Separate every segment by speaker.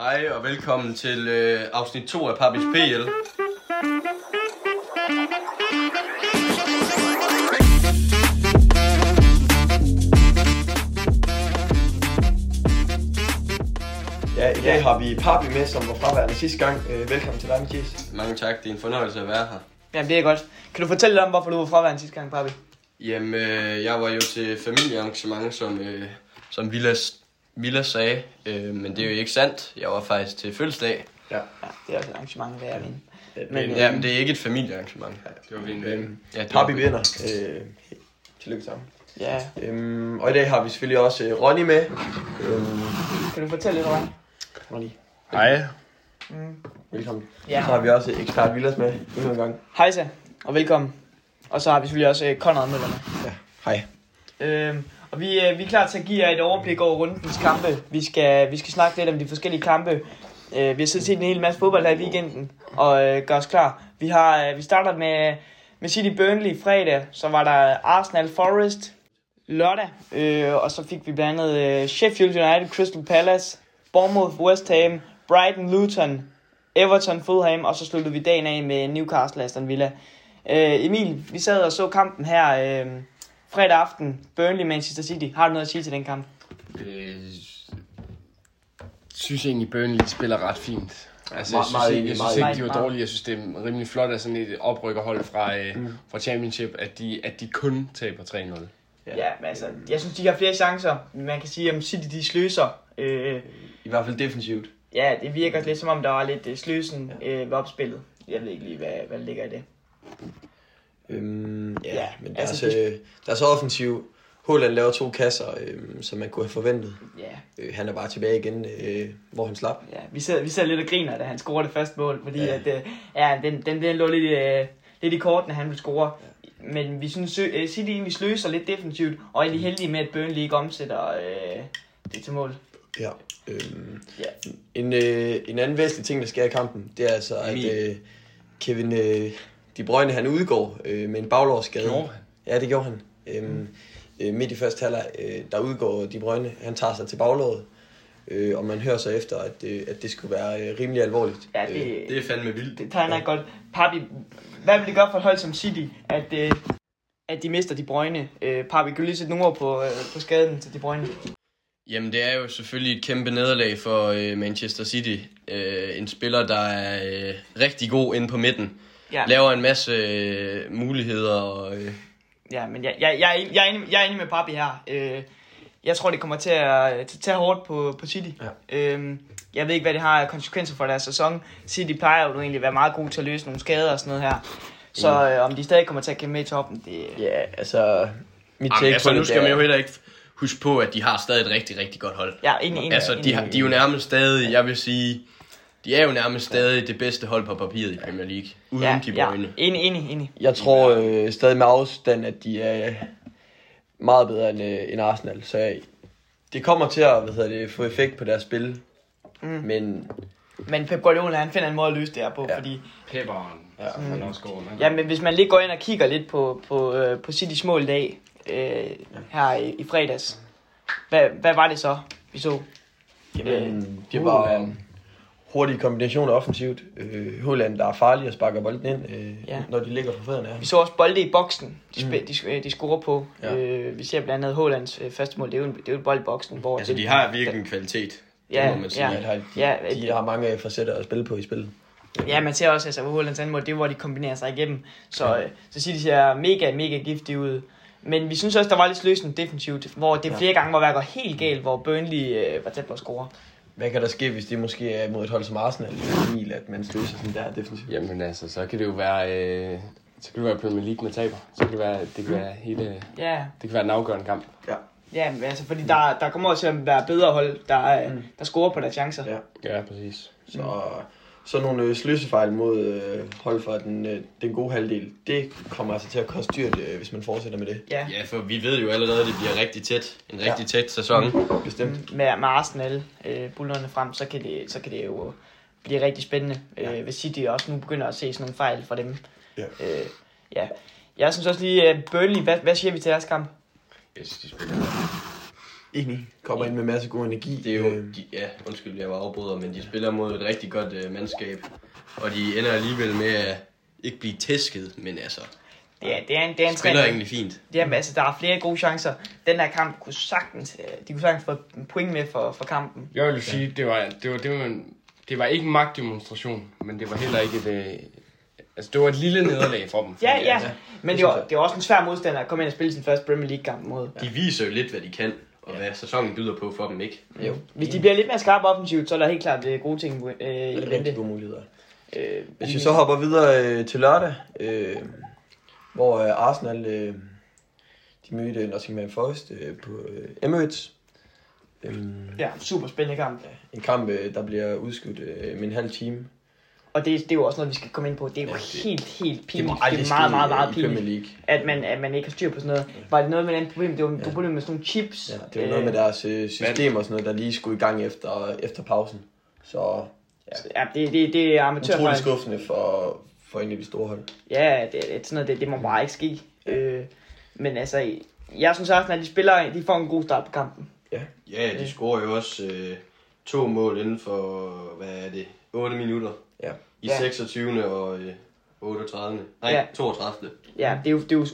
Speaker 1: Hej og velkommen til øh, afsnit 2 af Papis PL.
Speaker 2: Ja, i dag har vi Papi med, som var fraværende sidste gang. Øh, velkommen til dig, Mathias.
Speaker 1: Mange tak, det er en fornøjelse at være her.
Speaker 3: Jamen, det er godt. Kan du fortælle lidt om, hvorfor du var fraværende sidste gang, Papi?
Speaker 1: Jamen, øh, jeg var jo til familiearrangement, som, øh, som Vilas, Vilas sagde, øh, men det er jo ikke sandt. Jeg var faktisk til fødselsdag.
Speaker 2: Ja.
Speaker 3: Ja, det er også et arrangement, hvad jeg mener.
Speaker 2: Men,
Speaker 3: Men,
Speaker 1: Ja, men det er ikke et familiearrangement.
Speaker 4: Det var min
Speaker 2: øhm,
Speaker 1: Ja, det
Speaker 2: Papi vinder. Øh, tillykke sammen.
Speaker 3: Ja,
Speaker 2: Øhm, og i dag har vi selvfølgelig også øh, Ronny med. Øhm,
Speaker 3: kan du fortælle lidt om
Speaker 2: Ronny,
Speaker 4: Hej.
Speaker 3: mm.
Speaker 2: velkommen.
Speaker 3: Ja.
Speaker 2: Så har vi også ekspert Villas med endnu en gang.
Speaker 3: Hejsa, og velkommen. Og så har vi selvfølgelig også uh, Conrad Møller med.
Speaker 2: Ja, hej.
Speaker 3: Øhm, og vi, øh, vi er klar til at give jer et overblik over rundens kampe. Vi skal, vi skal snakke lidt om de forskellige kampe. Øh, vi har siddet set en hel masse fodbold her i weekenden, og øh, gør os klar. Vi, har, øh, vi starter med, med City Burnley fredag, så var der Arsenal Forest lørdag, øh, og så fik vi blandt andet øh, Sheffield United, Crystal Palace, Bournemouth, West Ham, Brighton, Luton, Everton, Fulham, og så sluttede vi dagen af med Newcastle, Aston Villa. Øh, Emil, vi sad og så kampen her øh, fredag aften, Burnley, Manchester City. Har du noget at sige til den kamp?
Speaker 4: Øh, synes egentlig, Burnley spiller ret fint. Altså, jeg synes, ikke, jeg synes ikke, de var dårlige. Jeg synes, det er rimelig flot af sådan et oprykkerhold fra, øh,
Speaker 2: Mm.
Speaker 4: fra Championship, at de, at de kun taber 3-0.
Speaker 2: Ja.
Speaker 3: Ja, men altså, jeg synes, de har flere chancer. Man kan sige, om City de sløser. Øh,
Speaker 2: I hvert fald defensivt.
Speaker 3: ja, det virker lidt som om, der var lidt øh, sløsen øh, ved opspillet. Jeg ved ikke lige, hvad, hvad der ligger i det.
Speaker 2: Øhm, ja,
Speaker 3: Ja,
Speaker 2: men deres,
Speaker 3: altså,
Speaker 2: altså, øh, deres offensiv. Håland laver to kasser, øh, som man kunne have forventet.
Speaker 3: Ja,
Speaker 2: Øh, han er bare tilbage igen, øh, hvor han slap.
Speaker 3: ja. Vi sidder, vi sidder lidt og griner, da han scorer det første mål, fordi
Speaker 2: Ja.
Speaker 3: ja. at, øh, ja, den, den, den lå lidt, øh, lidt i kortene, han ville score. Men vi synes, øh, City egentlig sløser lidt defensivt, og er egentlig heldige med, at Burnley ikke omsætter øh, det til mål.
Speaker 2: Ja. Øhm,
Speaker 3: Ja.
Speaker 2: en, øh, en anden væsentlig ting, der sker i kampen, det er altså, at øh, Kevin øh, De Bruyne, han udgår øh, med en baglårsskade.
Speaker 4: Gjorde han?
Speaker 2: Ja, det gjorde han. Øhm, øh, midt i første halvleg, øh, der udgår De Bruyne. Han tager sig til baglåret. Øh, og man hører så efter, at, øh, at det skulle være øh, rimelig alvorligt.
Speaker 3: Ja,
Speaker 2: Øh,
Speaker 3: det,
Speaker 1: Det er fandme vildt.
Speaker 3: Det tegner ikke godt. Papi, hvad vil det gøre for et hold som City, at, øh, at de mister de brøgne? Øh, Papi, kan du lige sætte nogle ord på, øh, på skaden til de brøgne?
Speaker 1: Jamen, det er jo selvfølgelig et kæmpe nederlag for øh, Manchester City. Øh, en spiller, der er øh, rigtig god inde på midten.
Speaker 3: Ja,
Speaker 1: Laver en masse øh, muligheder og... Øh,
Speaker 3: ja men jeg, jeg, jeg, er jeg, er enig, jeg er enig med Papi her. Øh, jeg tror, det kommer til at til at tage hårdt på, på City.
Speaker 2: Ja.
Speaker 3: Øh, jeg ved ikke, hvad det har af konsekvenser for deres sæson. City plejer jo egentlig at være meget gode til at løse nogle skader og sådan noget her. Så øh, om de stadig kommer til at kæmpe med i toppen, det...
Speaker 2: Ja, altså... Mit
Speaker 1: Jamen,
Speaker 2: take
Speaker 1: altså,
Speaker 2: på
Speaker 1: nu skal
Speaker 2: det
Speaker 1: man jo heller ikke huske på, at de har stadig et rigtig, rigtig godt hold.
Speaker 3: Ja, enig, enig,
Speaker 1: Altså, de, har, de er jo nærmest stadig, jeg vil sige, de er jo nærmest stadig det bedste hold på papiret i Premier League. Uden
Speaker 3: ja,
Speaker 1: de
Speaker 3: ja,
Speaker 1: brøgne.
Speaker 3: enig, enig, enig.
Speaker 2: Jeg tror øh, stadig med afstand, at de er meget bedre end, øh, end Arsenal. Så jeg, det kommer til at hvad hedder det, få effekt på deres spil.
Speaker 3: Mm.
Speaker 2: Men
Speaker 3: Men Pep Guardiola, han finder en måde at løse det her på,
Speaker 2: Ja.
Speaker 3: ja. fordi
Speaker 4: Pepperen,
Speaker 2: Ja.
Speaker 4: ja. han også går. Han,
Speaker 3: Ja, men hvis man lige går ind og kigger lidt på, på, øh, på Citys mål i dag, øh, her i, i fredags, hvad, hvad var det så, vi så?
Speaker 2: jamen, det var
Speaker 4: Haaland.
Speaker 2: Hurtige kombinationer offensivt. Øh, Holland, der er farlig og sparker bolden ind, øh,
Speaker 3: Ja.
Speaker 2: når de ligger for fødderne.
Speaker 3: Vi så også bolde i boksen, de, sp-
Speaker 2: Mm.
Speaker 3: de, de, de scorer på.
Speaker 2: Ja.
Speaker 3: Ja. Øh, vi ser blandt andet Hålands øh, første mål, det er jo en, det er jo bold i boksen, hvor...
Speaker 1: Altså,
Speaker 3: det,
Speaker 1: de har virkelig en kvalitet. Det
Speaker 3: Ja,
Speaker 1: må man sige.
Speaker 3: ja.
Speaker 2: Ja, de, har, de,
Speaker 3: Ja,
Speaker 2: de har mange facetter at spille på i spillet.
Speaker 3: Ja, man ser også, altså, hvor Hålands anden mål, det er, hvor de kombinerer sig igennem. Så, øh, så City ser mega, mega giftig ud. Men vi synes også, der var lidt sløsende defensivt, hvor det
Speaker 2: Ja.
Speaker 3: flere gange var ved at gå helt galt, hvor Burnley øh, var tæt på at score.
Speaker 2: Hvad kan der ske, hvis det måske er mod et hold som Arsenal, Emil, at man sløser sådan der defensivt?
Speaker 4: Jamen altså, så kan det jo være... Øh, så kan det være Premier League med taber. Så kan det være, det kan være hele...
Speaker 3: Ja,
Speaker 4: Det kan være en afgørende kamp.
Speaker 3: Ja, men altså, fordi der, der kommer også til at være bedre hold, der,
Speaker 2: Mm.
Speaker 3: mm. der scorer på deres chancer.
Speaker 2: Ja.
Speaker 3: Ja.
Speaker 4: Ja, præcis.
Speaker 2: Så så nogle øh, sløsefejl mod øh, hold fra den, øh, den gode halvdel, det kommer altså til at koste dyrt, øh, hvis man fortsætter med det.
Speaker 3: ja.
Speaker 1: Ja, for vi ved jo allerede, at det bliver rigtig tæt. En
Speaker 2: Ja.
Speaker 1: rigtig tæt sæson.
Speaker 2: Bestemt.
Speaker 3: Med, med Arsenal, øh, bullerne frem, så kan, det, så kan det jo blive rigtig spændende.
Speaker 2: Ja.
Speaker 3: Ja. Øh, hvis City også nu begynder at se sådan nogle fejl fra dem.
Speaker 2: Ja.
Speaker 3: Øh, ja. Jeg synes også lige, uh, Burnley, hvad, hvad siger vi til deres kamp?
Speaker 4: Jeg synes, de spiller,
Speaker 2: Enig. Kommer ind med masse god energi.
Speaker 1: Det er jo,
Speaker 2: Øh,
Speaker 1: de, ja, undskyld, jeg var afbryder, men de spiller mod et rigtig godt øh, mandskab. Og de ender alligevel med at ikke blive tæsket, men altså,
Speaker 3: Det er, det er en, det er en
Speaker 1: spiller
Speaker 3: træning.
Speaker 1: egentlig fint.
Speaker 3: Jamen, altså, der er flere gode chancer. Den her kamp kunne sagtens, øh, de kunne sagtens få en point med for, for kampen.
Speaker 4: Jeg vil jo sige, det var, det var, det var, en, det var ikke en magtdemonstration, men det var heller ikke et... Øh, altså, det var et lille nederlag for dem.
Speaker 3: Ja, ja.
Speaker 4: Altså,
Speaker 3: Men det var, det var også en svær modstander at komme ind og spille sin første Premier League-kamp mod.
Speaker 1: De viser jo lidt, hvad de kan, og hvad sæsonen byder på for dem, ikke?
Speaker 2: jo.
Speaker 3: Hvis de bliver lidt mere skarpe offensivt, så er der helt klart øh, gode ting øh, i
Speaker 2: Rigtig
Speaker 3: vente.
Speaker 2: gode muligheder.
Speaker 3: Øh,
Speaker 2: Hvis vi så hopper videre øh, til lørdag, øh, hvor øh, Arsenal øh, de mødte Nottingham Forest øh, på øh, Emirates. Øhm,
Speaker 3: Ja, super spændende kamp.
Speaker 2: En kamp, øh, der bliver udskudt øh, med en halv time.
Speaker 3: Og det, det er jo også noget, vi skal komme ind på. Det er jo
Speaker 2: Ja,
Speaker 3: ja,
Speaker 2: det-
Speaker 3: helt, helt pinligt. Det, det er meget, meget, meget
Speaker 2: øh,
Speaker 3: pinligt, at man, at man ikke har styr på sådan noget. Var det noget med et andet problem? Det var, det var problem med sådan nogle chips.
Speaker 2: Ja, det var noget med deres øh, system og sådan noget, der lige skulle i gang efter, efter pausen. Så
Speaker 3: Ja, det, det, det er amatørfejl.
Speaker 2: utrolig skuffende for, for en af de store hold.
Speaker 3: Ja, det, det, sådan noget, det, det må bare ikke ske. Øh, men altså, jeg synes også, at de spiller, de får en god start på kampen.
Speaker 1: Ja, de scorer jo også øh, to mål inden for, hvad er det, 8 minutter.
Speaker 2: Ja.
Speaker 1: I
Speaker 3: Ja.
Speaker 1: 26. og øh, 38. Nej,
Speaker 3: Ja.
Speaker 1: 32.
Speaker 3: Ja, det er jo, det er jo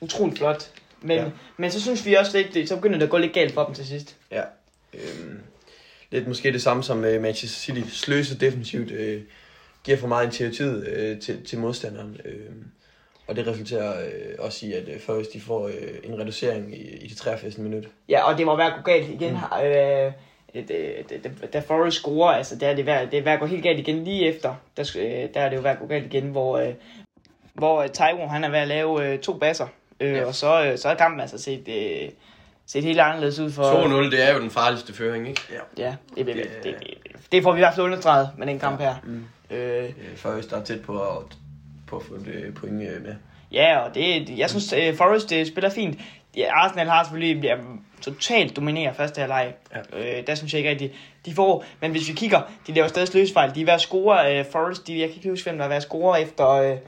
Speaker 3: utroligt flot. Men,
Speaker 2: Ja.
Speaker 3: men så synes vi også lidt, det- så begynder det at gå lidt galt for dem til sidst.
Speaker 2: Ja. Øhm, lidt måske det samme som øh, Manchester City. Sløse defensivt. Øh, giver for meget initiativ øh, til, til modstanderen. Øh, og det resulterer øh, også i, at øh, Forrest de får øh, en reducering i, i det 83. minut.
Speaker 3: Ja, og det må være gå galt igen. Mm. Øh, da Forrest scorer, altså, der er det værd, det er værd at gå helt galt igen lige efter. Der, øh, der er det jo værd at gå galt igen, hvor, øh, hvor øh, Taiwo, han er ved at lave øh, to basser. Øh,
Speaker 2: Ja.
Speaker 3: ja. Og så, øh, så er kampen altså set, øh, set helt anderledes ud for...
Speaker 1: 2-0, det er jo den farligste føring, ikke?
Speaker 3: Ja, det, det, det, det, det får vi i hvert fald understreget med den kamp her.
Speaker 2: Mm.
Speaker 3: Øh,
Speaker 2: Øh, Forrest er tæt på at, på at få et øh, point øh, med.
Speaker 3: Ja, og det, jeg synes, uh, Forrest spiller fint. Ja, Arsenal har selvfølgelig ja, totalt dominerer første halvleg. Ja. Uh, der synes jeg ikke rigtigt, de får. Men hvis vi kigger, de laver stadig sløsfejl. De er ved at score, uh, Forrest, de, jeg kan ikke huske, hvem der er ved at score efter uh,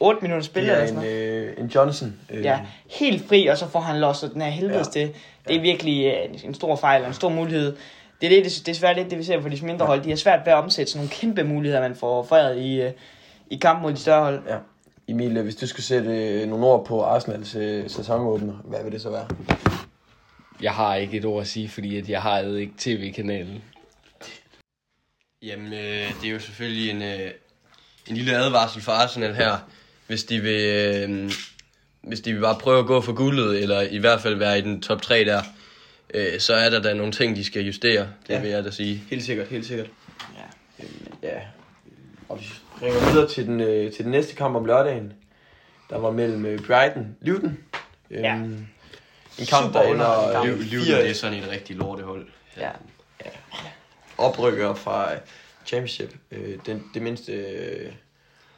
Speaker 3: 8 minutter spil
Speaker 2: Det
Speaker 3: eller
Speaker 2: er
Speaker 3: sådan
Speaker 2: en,
Speaker 3: noget.
Speaker 2: øh, en Johnson. Øh,
Speaker 3: Ja, helt fri, og så får han losset den her helvedes
Speaker 2: Ja.
Speaker 3: ja. til. Det er virkelig uh, en stor fejl og en stor mulighed. Det er, det, det, er desværre lidt det, vi ser for de mindre hold. De har svært ved at omsætte sådan nogle kæmpe muligheder, man får foræret i, uh, i kampen mod de større hold.
Speaker 2: ja. Emil, øh, hvis du skulle sætte øh, nogle ord på Arsenals øh, sæsonåbner, hvad vil det så være?
Speaker 4: jeg har ikke et ord at sige, fordi at jeg har ikke tv-kanalen.
Speaker 1: Jamen, øh, det er jo selvfølgelig en, øh, en lille advarsel for Arsenal her, hvis de vil, øh, hvis de vil bare prøve at gå for guldet, eller i hvert fald være i den top 3 der, øh, så er der da nogle ting, de skal justere, det
Speaker 2: Ja.
Speaker 1: vil jeg da sige.
Speaker 2: Helt sikkert, helt sikkert.
Speaker 3: Ja.
Speaker 2: Øhm, ja. Og vi ringer videre til den, øh, til den næste kamp om lørdagen. Der var mellem øh, Brighton Luton. Øhm,
Speaker 3: Ja.
Speaker 2: En kamp,
Speaker 3: Super
Speaker 2: der ender
Speaker 3: underholdende kamp.
Speaker 1: Liv, Liv,
Speaker 2: 4
Speaker 1: det er sådan et rigtig lortehold.
Speaker 3: Ja.
Speaker 2: oprykker fra øh, Championship. Øh, den, det mindste øh,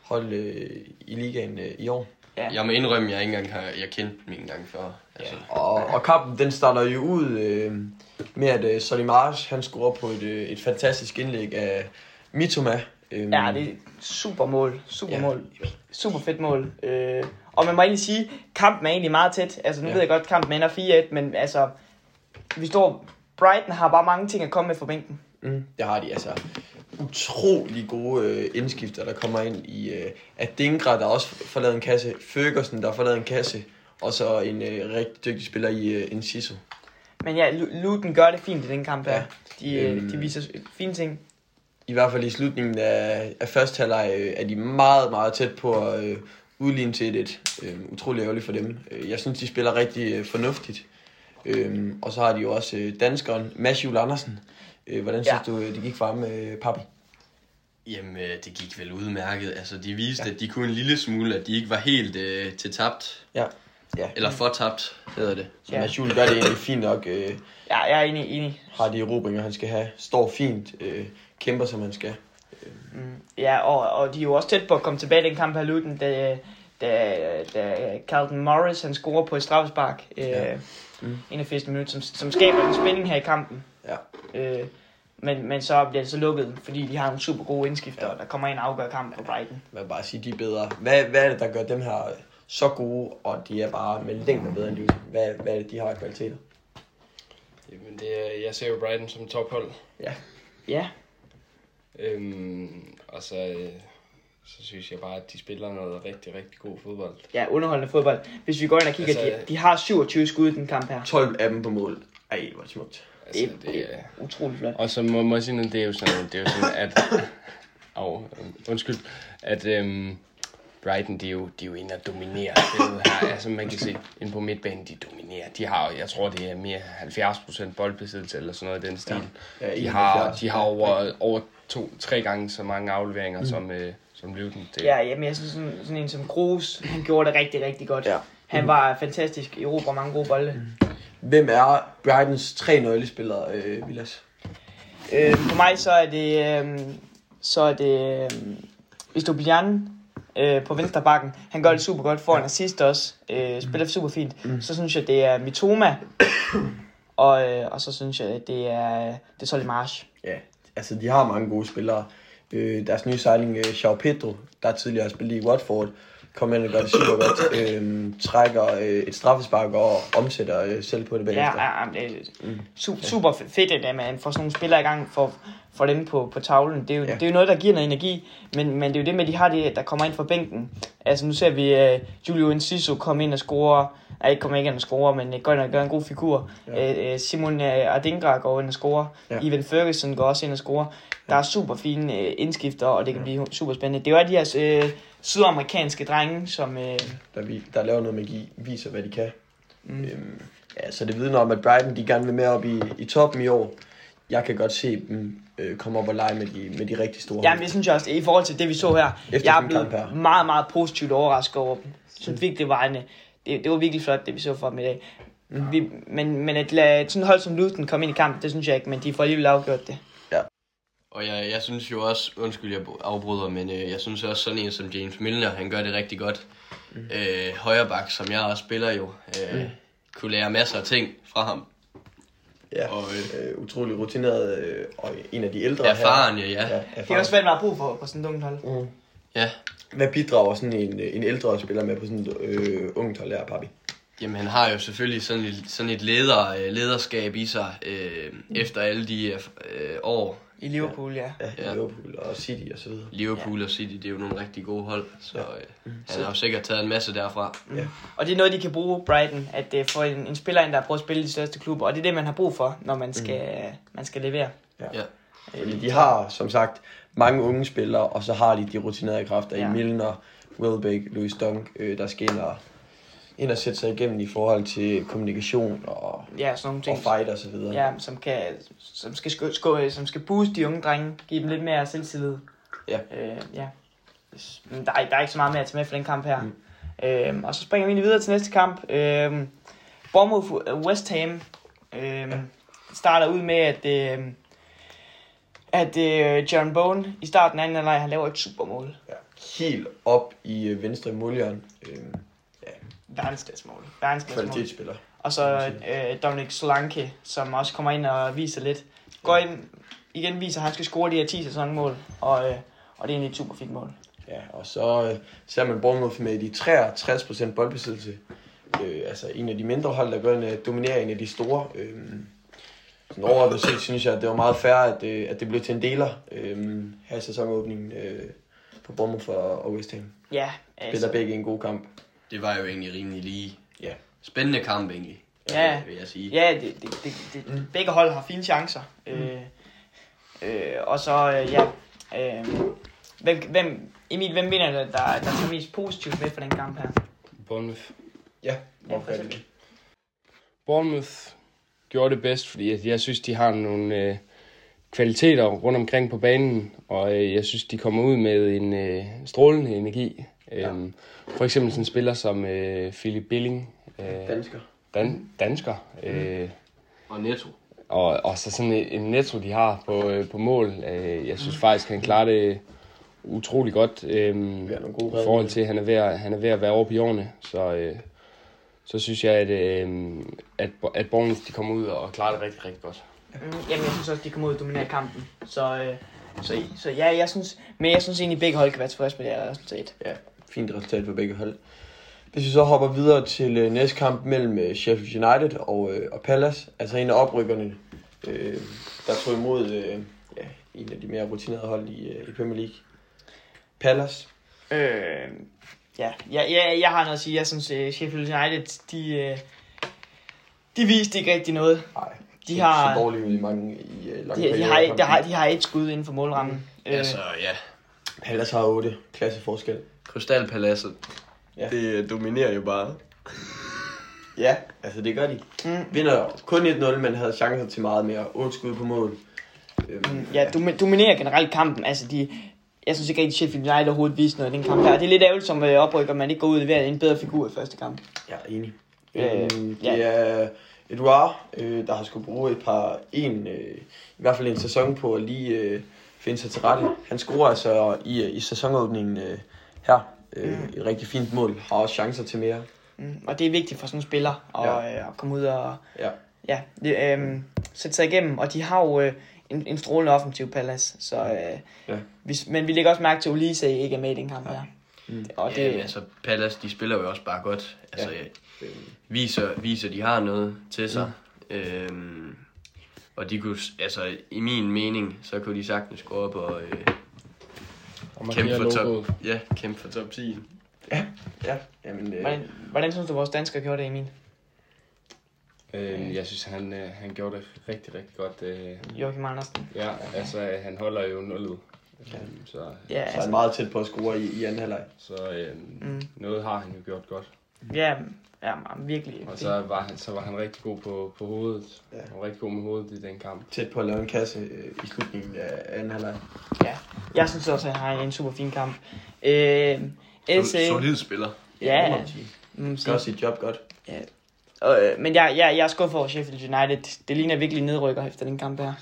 Speaker 2: hold øh, i ligaen øh, i år.
Speaker 3: Ja.
Speaker 1: Jeg må indrømme, at jeg ikke engang har jeg kendt dem ikke engang før. Altså,
Speaker 2: Og, og kampen den starter jo ud øh, med, at øh, Solly Marsh, han scorer på et, øh, et fantastisk indlæg af Mitoma. Øhm,
Speaker 3: Ja, det er super mål. Super
Speaker 2: Ja.
Speaker 3: mål. Super fedt mål. Øh, og man må egentlig sige, kampen er egentlig meget tæt. Altså, nu
Speaker 2: Ja.
Speaker 3: ved jeg godt, kampen ender 4-1, men altså, vi står... Brighton har bare mange ting at komme med fra bænken.
Speaker 2: Mm, det har de altså. Utrolig gode øh, indskifter, der kommer ind i øh, Adingra, der også får lavet en kasse. Ferguson, der får lavet en kasse. Og så en øh, rigtig dygtig spiller i øh, Enciso.
Speaker 3: Men ja, Lu- Luton gør det fint i den kamp her.
Speaker 2: Ja.
Speaker 3: De, øh,
Speaker 2: Øhm.
Speaker 3: de viser fine ting.
Speaker 2: I hvert fald i slutningen af, af første halvleg øh, er de meget, meget tæt på at øh, udligne til et øh, utrolig ærgerligt for dem. Øh, Jeg synes, de spiller rigtig øh, fornuftigt. Øh, og så har de jo også øh, danskeren, Mads Juhl Andersen. Øh, hvordan synes
Speaker 3: Ja.
Speaker 2: du, øh, det gik for ham, øh, Papi?
Speaker 1: Jamen, øh, det gik vel udmærket. Altså, de viste, ja. at de kunne en lille smule, at de ikke var helt øh, til tabt.
Speaker 2: Ja. ja.
Speaker 1: Eller for tabt, hedder det.
Speaker 2: Så Mads Juhl gør det egentlig fint nok. Øh,
Speaker 3: Ja, jeg er enig. enig.
Speaker 2: har de erobringer, han skal have. Står fint. Øh, kæmper, som han skal.
Speaker 3: Mm, ja, og, og de er jo også tæt på at komme tilbage i den kamp her, Luton, da, da, da Carlton Morris, han scorer på et straffespark. Øh,
Speaker 2: Ja.
Speaker 3: mm.
Speaker 2: Mm.
Speaker 3: 81 minutter, som, som skaber en spænding her i kampen.
Speaker 2: Ja.
Speaker 3: Øh, men, men så bliver det så lukket, fordi de har nogle super gode indskifter, ja. der kommer ind og afgør kampen for Brighton.
Speaker 2: Man vil bare sige, de er bedre. Hvad, hvad er det, der gør dem her så gode, og de er bare med længder bedre end Luton? Hvad, hvad er det, de har af kvaliteter?
Speaker 4: Jamen, det er, jeg ser jo Brighton som tophold.
Speaker 3: Ja,
Speaker 4: Øhm, og så, øh, så synes jeg bare, at de spiller noget rigtig, rigtig god fodbold.
Speaker 3: ja, underholdende fodbold. Hvis vi går ind og kigger,
Speaker 4: Altså-
Speaker 3: de, de har 27 skud i den kamp her.
Speaker 2: 12 af dem på mål. Ej, hvor det smukt.
Speaker 4: Altså,
Speaker 3: Det,
Speaker 4: det er,
Speaker 3: Utrolig flot.
Speaker 4: og så må, må jeg sige noget, det er jo sådan, det er jo sådan at... Au, undskyld. At øhm, Brighton, de er, jo, de er jo inde og dominerer spillet her. Altså man kan se, inde på midtbanen, de dominerer. De har, jeg tror, det er mere 70% boldbesiddelse eller sådan noget i den stil.
Speaker 2: Ja,
Speaker 4: De
Speaker 2: 71.
Speaker 4: har, de har over, over to, tre gange så mange afleveringer mm. som, øh, som Luton. Det,
Speaker 3: Ja, jamen jeg synes sådan, sådan en som Kroos, han gjorde det rigtig, rigtig godt.
Speaker 2: Ja.
Speaker 3: Han var fantastisk i Europa mange gode bolde.
Speaker 2: Hvem er Brightons tre nøglespillere, øh, Vilas?
Speaker 3: Øh, for mig så er det, øh, så er det øh, Estopian øh, på venstre bakken. Han gør det super godt, får en assist også, øh, spiller super fint.
Speaker 2: Mm.
Speaker 3: Så synes jeg, det er Mitoma, og, øh, og så synes jeg, det er, det er Solly Marsh.
Speaker 2: Ja, altså de har mange gode spillere. Øh, deres nye sejling, øh, Pedro, der tidligere har spillet i Watford, kommer ind og gør det super godt. Øh, trækker øh, et straffespark og omsætter øh, selv på det
Speaker 3: Ja,
Speaker 2: bagefter.
Speaker 3: ja, ja, det er su- super fedt, at man får sådan nogle spillere i gang for, for dem på, på tavlen. Det er, jo,
Speaker 2: Ja.
Speaker 3: det er jo noget, der giver noget energi, men, men det er jo det med, at de har det, der kommer ind fra bænken. Altså nu ser vi uh, Julio Enciso komme ind og score, nej, ikke kommer ikke ind og score, men uh, går ind og gør en god figur.
Speaker 2: Ja.
Speaker 3: Ja. Uh, Simon uh, Adingra går ind og score.
Speaker 2: Ja.
Speaker 3: Ja. Evan Ferguson går også ind og score. Der er super fine uh, indskifter, og det kan blive super spændende. Det er jo de her uh, sydamerikanske drenge, som... Uh,
Speaker 2: Der, vi, der laver noget magi, viser hvad de kan.
Speaker 3: mm,
Speaker 2: Øhm, ja, så det vidner om, at Brighton de gerne vil med op i, i toppen i år. Jeg kan godt se dem øh, komme op og lege med de, med de rigtig store.
Speaker 3: Jamen, det synes jeg også, i forhold til det, vi så her,
Speaker 2: Efter
Speaker 3: jeg er blevet
Speaker 2: her.
Speaker 3: meget, meget positivt overrasket over dem. Jeg synes virkelig, det var, en, det, det var virkelig flot, det vi så fra dem i dag. Vi, men, men at lade sådan et hold som Luton komme ind i kampen, det synes jeg ikke, men de får alligevel afgjort det.
Speaker 1: Og jeg, jeg synes jo også, undskyld jeg afbryder, men øh, jeg synes også sådan en som James Milner, han gør det rigtig godt. Mm. Øh, højreback, som jeg også spiller jo, øh, mm. kunne lære masser af ting fra ham.
Speaker 2: ja,
Speaker 1: og,
Speaker 2: øh, utrolig rutineret øh, og en af de ældre
Speaker 1: Erfaren,
Speaker 2: her.
Speaker 1: ja, ja.
Speaker 2: ja
Speaker 3: Det er
Speaker 2: erfaren.
Speaker 3: også, hvad man har brug for på sådan et ungt hold.
Speaker 2: Mm.
Speaker 1: Ja,
Speaker 2: Hvad bidrager sådan en, øh, en ældre spiller med på sådan et øh, ungt hold her, Papi?
Speaker 1: jamen han har jo selvfølgelig sådan et, sådan et leder, øh, lederskab i sig, øh, efter alle de øh, år.
Speaker 3: I Liverpool, ja.
Speaker 2: Ja,
Speaker 1: Ja.
Speaker 2: Liverpool og City og så videre.
Speaker 1: Liverpool ja. og City, det er jo nogle rigtig gode hold, så øh,
Speaker 2: Mm.
Speaker 1: han har jo sikkert taget en masse derfra.
Speaker 3: Og det er noget, de kan bruge, Brighton, at uh, få en, en spiller ind, der har prøvet at spille i de største klubber. Og det er det, man har brug for, når man skal, mm. man skal levere.
Speaker 1: Ja.
Speaker 2: Fordi de har, som sagt, mange unge spillere, og så har de de rutinerede kræfter ja.
Speaker 3: Ja.
Speaker 2: i Milner, Welbeck, Louis Dunk, øh, der skal ind og, og sætte sig igennem i forhold til kommunikation og,
Speaker 3: Ja, sådan nogle
Speaker 2: og
Speaker 3: ting.
Speaker 2: fight og så videre.
Speaker 3: Ja, som, kan, som, skal, sko, sko, som skal booste de unge drenge, give dem lidt mere selvtillid.
Speaker 2: Ja.
Speaker 3: Øh, ja. Men Der er, der er ikke så meget mere at tage med for den kamp her. Mm. Øhm, og så springer vi videre til næste kamp. Øhm, Bournemouth øh, West Ham øhm, ja. starter ud med, at, øh, at øh, John Bone i starten af anden halvleg, han laver et supermål.
Speaker 2: Ja. Helt op i øh, venstre målhjørne. Øh,
Speaker 3: Verdensklassmål. Verdensklassmål.
Speaker 2: kvalitetsspiller.
Speaker 3: Og så øh, Dominic Solanke, som også kommer ind og viser lidt. Går ind, igen viser, at han skal score de her 10 sæsonmål, og, øh, og det er egentlig et super fint mål.
Speaker 2: Ja, og så øh, ser man Bournemouth med de 63% boldbesiddelse. Øh, altså en af de mindre hold, der ind og dominerer en af de store. Øh, sådan overordnet set synes jeg, at det var meget fair, at, øh, at det blev til en deler øh, her i sæsonåbningen øh, på Bournemouth og, og West Ham.
Speaker 3: Ja,
Speaker 2: Spiller
Speaker 3: altså,
Speaker 2: begge en god kamp.
Speaker 1: Det var jo egentlig rimelig lige.
Speaker 2: Ja.
Speaker 1: Spændende kamp egentlig,
Speaker 3: Ja.
Speaker 1: vil jeg sige.
Speaker 3: ja det, det, det, det, mm. begge hold har fine chancer. Mm. Øh, øh, og så, øh, ja, øh, hvem, hvem, Emil, hvem mener du, der, der tager mest positivt med for den kamp her?
Speaker 4: Bournemouth.
Speaker 2: Ja,
Speaker 3: Ja,
Speaker 2: hvorfor er det det?
Speaker 4: Bournemouth gjorde det bedst, fordi at jeg synes, de har nogle øh, kvaliteter rundt omkring på banen, og øh, jeg synes, de kommer ud med en øh, strålende energi. Ja. Øhm, for eksempel sådan en spiller som øh, Philip Billing, øh,
Speaker 2: Dansker.
Speaker 4: dan- dansker, øh,
Speaker 1: Og Netto.
Speaker 4: og, og så sådan en, en netto, de har på, øh, på mål. Øh, jeg synes faktisk, han klarer det utrolig godt. Øh,
Speaker 2: gode
Speaker 4: i forhold til, at han er ved at, han er ved at være over på jordene. Så, øh, så synes jeg, at, øh, at, at Bournemouth de kommer ud og klarer det rigtig, rigtig godt.
Speaker 3: Mm, jamen, jeg synes også, de kommer ud og dominerer kampen. Så, øh, så, så ja, jeg synes, men jeg synes egentlig, begge hold kan være tilfredse med det her resultat.
Speaker 2: Ja, fint resultat for begge hold. Hvis vi så hopper videre til øh, næste kamp mellem øh, Sheffield United og, øh, og Palace, altså en af oprykkerne, øh, der tog imod øh, ja, en af de mere rutinerede hold i, øh, i Premier League. Palace.
Speaker 3: Øh, ja, ja, ja, jeg har noget at sige. Jeg synes, uh, Sheffield United, de, uh, de viste ikke rigtig noget.
Speaker 2: Nej,
Speaker 3: De har-
Speaker 2: så dårligt ud i mange i øh, lange
Speaker 3: De, de, har, de, har, de har et skud inden for målrammen. Øh,
Speaker 1: Altså, ja.
Speaker 2: Palace har 8. Klasse forskel.
Speaker 1: Krystalpaladset.
Speaker 2: Ja.
Speaker 1: Ja. Det dominerer jo bare.
Speaker 2: Ja, altså det gør de.
Speaker 3: Mm.
Speaker 2: Vinder kun 1-0, men havde chancer til meget mere. 8 skud på mål. Øhm,
Speaker 3: Ja, du dominerer generelt kampen. Altså, de, jeg synes ikke rigtig, Sheffield United overhovedet viste noget i den kamp her. Det er lidt ærgerligt som øh, oprykker, man ikke går ud og leverer en bedre figur i første kamp.
Speaker 2: Jeg er enig.
Speaker 3: Øh,
Speaker 2: Øhm,
Speaker 3: ja.
Speaker 2: det er Edouard, øh, der har skulle bruge et par, en, øh, i hvert fald en sæson på at lige øh, finde sig til rette. Han scorer altså i, i sæsonåbningen øh, her. Øh,
Speaker 3: Mm.
Speaker 2: Et rigtig fint mål. Har også chancer til mere.
Speaker 3: Mm. Og det er vigtigt for sådan en spiller at,
Speaker 2: Ja.
Speaker 3: ja. øh, at komme ud og
Speaker 2: Ja.
Speaker 3: ja, det, øh, sætte sig igennem. Og de har jo øh, en, en strålende offensiv Palace. Så, øh,
Speaker 2: Ja.
Speaker 3: vi, men vi lægger også mærke til, at Ulise ikke er med i den kamp her.
Speaker 2: Mm.
Speaker 3: Og
Speaker 1: Det... Ja, men altså, Palace, de spiller jo også bare godt. Altså,
Speaker 2: Ja.
Speaker 1: ja. Viser, viser, de har noget til sig. Mm. Øhm, og de kunne, altså, i min mening, så kunne de sagtens gå op og øh,
Speaker 4: Og man
Speaker 1: kæmpe for top, ja, kæmpe for top 10.
Speaker 2: ja, jamen, øh,
Speaker 3: hvordan, hvordan synes du, vores danskere gjorde det, Emil?
Speaker 4: Øh, jeg synes, han, øh, han gjorde det rigtig, rigtig godt. Øh,
Speaker 3: Joachim Andersen.
Speaker 4: ja, altså, øh, han holder jo nullet. Øh, så
Speaker 3: Ja,
Speaker 2: så er han
Speaker 3: altså,
Speaker 2: meget tæt på at score i, i anden halvleg.
Speaker 4: så øh,
Speaker 3: Mm.
Speaker 4: noget har han jo gjort godt.
Speaker 3: Ja, ja, virkelig.
Speaker 4: Og så var han, så var han rigtig god på, på hovedet.
Speaker 2: Ja.
Speaker 4: Han var rigtig god med hovedet i den kamp.
Speaker 2: Tæt på at lave en kasse øh, i slutningen af anden halvleg.
Speaker 3: Ja, jeg synes også, at han har en super fin kamp. Øh, LC,
Speaker 1: Solid spiller.
Speaker 3: ja,
Speaker 2: må man Gør sit job godt.
Speaker 3: og, øh, men jeg, jeg, jeg er skuffet over Sheffield United. Det ligner virkelig nedrykker efter den kamp her.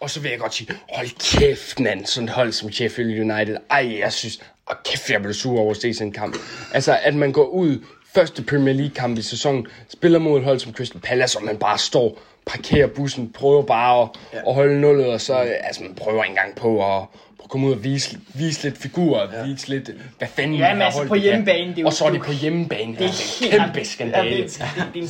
Speaker 4: Og så vil jeg godt sige, hold kæft, mand, sådan et hold som Sheffield United. Ej, jeg synes, og kæft, jeg blev sur over at se sådan en kamp. Altså, at man går ud første Premier League kamp i sæsonen, spiller mod et hold som Crystal Palace, og man bare står, parkerer bussen, prøver bare at,
Speaker 2: Ja.
Speaker 4: ja. at holde nullet, og så, altså, man prøver ikke engang på at, på at komme ud og vise, vise lidt figurer, ja. vise lidt, hvad fanden
Speaker 3: Ja, men
Speaker 4: her
Speaker 3: altså
Speaker 4: hold,
Speaker 3: på hjemmebane, det er jo-
Speaker 4: Og så er det på hjemmebane.
Speaker 3: Det er
Speaker 4: altså,
Speaker 3: helt...
Speaker 4: kæmpe skandale.
Speaker 3: Ja, det, er- det,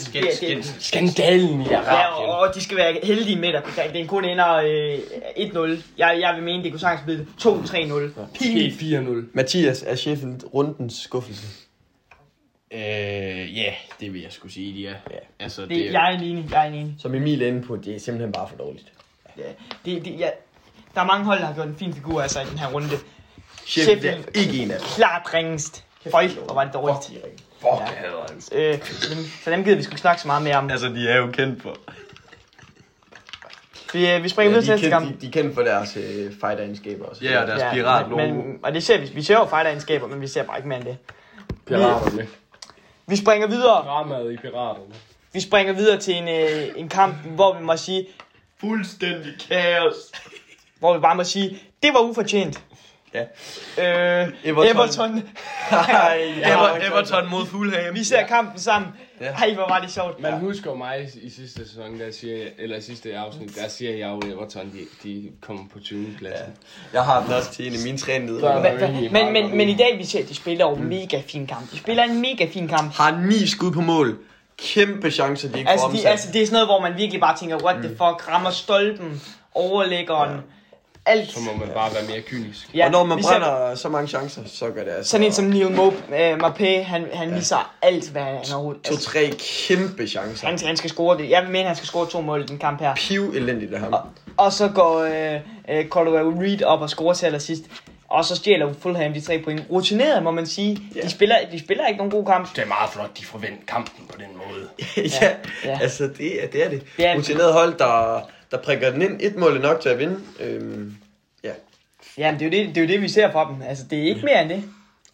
Speaker 3: er- er- er-.
Speaker 4: Skandalen i
Speaker 3: Ja,
Speaker 4: Arabien.
Speaker 3: og, og de skal være heldige med det. Den kun ender øh, 1-0. Jeg, jeg vil mene, det kunne sagtens blive 2-3-0. Pinligt.
Speaker 4: Helt 4-0.
Speaker 2: Mathias, er Sheffield rundens skuffelse?
Speaker 1: Øh, ja, det vil jeg skulle sige, de er.
Speaker 2: Ja.
Speaker 1: Altså, det,
Speaker 3: Det, jeg er enig. Jeg er enig.
Speaker 2: Som Emil er inde på, det er simpelthen bare for dårligt.
Speaker 3: Ja, det, det, ja. Der er mange hold, der har gjort en fin figur altså, i den her runde.
Speaker 2: Sheffield
Speaker 3: Sheffield.
Speaker 2: er ikke en af dem.
Speaker 3: Klart ringest. Føj, hvor var det dårligt.
Speaker 2: Fuck, de er ringe.
Speaker 1: Fuck, jeg hader han.
Speaker 3: Øh, så dem- så dem gider vi sgu ikke snakke så meget mere om.
Speaker 1: Altså, de er jo kendt for.
Speaker 3: Vi, øh, vi springer
Speaker 2: Ja,
Speaker 3: videre
Speaker 2: de,
Speaker 3: til
Speaker 2: er
Speaker 3: næste
Speaker 2: kendt,
Speaker 3: kamp.
Speaker 2: de, de er kendt for deres øh, fighter-egenskaber også.
Speaker 1: Ja, og deres pirat
Speaker 3: men, men, og det ser vi. Vi ser jo fighter men vi ser bare ikke mere end det.
Speaker 4: Piraterne.
Speaker 3: Vi springer videre.
Speaker 4: Dramaet i piraterne.
Speaker 3: Vi springer videre til en, øh, en kamp, hvor vi må sige,
Speaker 1: Fuldstændig kaos.
Speaker 3: hvor vi bare må sige, det var ufortjent.
Speaker 2: Ja.
Speaker 3: Øh,
Speaker 2: Everton.
Speaker 3: Everton.
Speaker 2: Ej,
Speaker 1: Ever, Everton mod Fulham.
Speaker 3: Vi ser kampen sammen.
Speaker 2: Ja.
Speaker 3: Ej, hvor var det sjovt.
Speaker 4: Man husker mig i, sidste sæson, der siger jeg, eller sidste afsnit, der siger jeg jo, at Everton, de, de kommer på 20. pladsen.
Speaker 2: Jeg har den også til en af mine.
Speaker 4: Der-
Speaker 3: Men, men, men, men i dag vi ser, at de spiller jo en mega fin kamp. De spiller en mega fin kamp.
Speaker 2: Har ni skud på mål. Kæmpe chancer, de ikke
Speaker 3: Altså,
Speaker 2: får
Speaker 3: de,
Speaker 2: omsat.
Speaker 3: altså, det er sådan noget, hvor man virkelig bare tænker, what the fuck, rammer stolpen, overlæggeren, alt.
Speaker 4: Så må man bare være mere kynisk.
Speaker 3: Ja,
Speaker 2: og når man
Speaker 3: ser-
Speaker 2: brænder så mange chancer, så gør det altså...
Speaker 3: Sådan en som Neil Mop- øh, Mopé, han, han viser alt, hvad han overhovedet... Altså,
Speaker 2: To-tre kæmpe chancer.
Speaker 3: han, han skal score det. Jeg vil mene, han skal score to mål i den kamp her.
Speaker 2: Piv elendigt af ham.
Speaker 3: Og så går øh, øh, Cordova Reed op og scorer til allersidst. Og så stjæler Fulham de tre point. Rutineret, må man sige.
Speaker 2: Ja.
Speaker 3: De, spiller, de spiller ikke nogen god kamp.
Speaker 4: Det er meget flot, de forventer kampen på den måde.
Speaker 2: ja,
Speaker 3: ja.
Speaker 2: altså det, er- det er det.
Speaker 3: Det er-
Speaker 2: Rutineret hold, der, der prikker den ind. Et mål er nok til at vinde. Øhm, ja.
Speaker 3: Jamen, det er, jo det, det er jo det, vi ser for dem. Altså, det er ikke mere end det.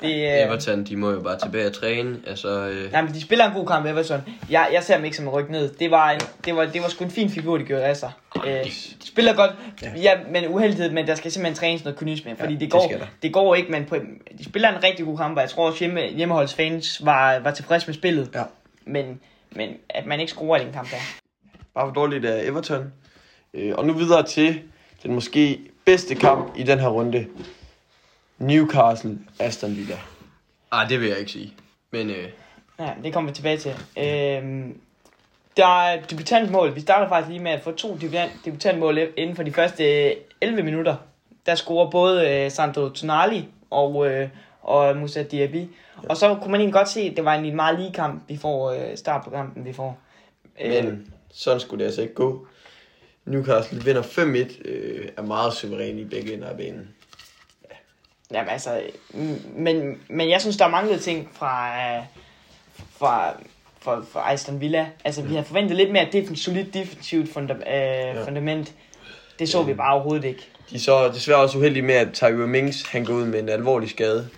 Speaker 3: det er,
Speaker 1: Everton, de må jo bare tilbage og træne. Altså, øh,
Speaker 3: Nej, men de spiller en god kamp, Everton. Jeg, jeg ser dem ikke som ryk ned. Det var, en, det, var, det var sgu en fin figur, de gjorde af sig. Øh, de spiller godt, ja, men uheldighed, men der skal simpelthen trænes noget kynisme, fordi
Speaker 2: Ja,
Speaker 3: det,
Speaker 2: det
Speaker 3: går,
Speaker 2: der.
Speaker 3: det går ikke, men på, de spiller en rigtig god kamp, og jeg tror også hjemme, hjemmeholdsfans var, var tilfreds med spillet.
Speaker 2: Ja.
Speaker 3: Men, men at man ikke scorer i den kamp der.
Speaker 2: Bare for dårligt af Everton. Øh, og nu videre til den måske bedste kamp i den her runde. Newcastle Aston Villa.
Speaker 1: ah, det vil jeg ikke sige. Men øh,
Speaker 3: Ja, det kommer vi tilbage til. Øhm, der er debutantmål. Vi starter faktisk lige med at få to debutant, debutantmål inden for de første 11 minutter. Der scorer både øh, Sandro Tonali og, øh, og Musa Diaby. Ja. Og så kunne man egentlig godt se, at det var en meget lige kamp, vi får øh, start på kampen, vi får.
Speaker 2: Øh, Men sådan skulle det altså ikke gå. Newcastle vinder 5-1, øh, er meget suveræn i begge ender af banen.
Speaker 3: Jamen altså, men, men jeg synes, der er mange ting fra, fra, fra, fra Aston Villa. Altså, vi har forventet lidt mere defensivt, solidt defensivt funda, øh, ja. fundament. Det så ja. vi bare overhovedet ikke.
Speaker 2: De er så desværre også uheldige med, at Tyrone Mings han går ud med en alvorlig skade,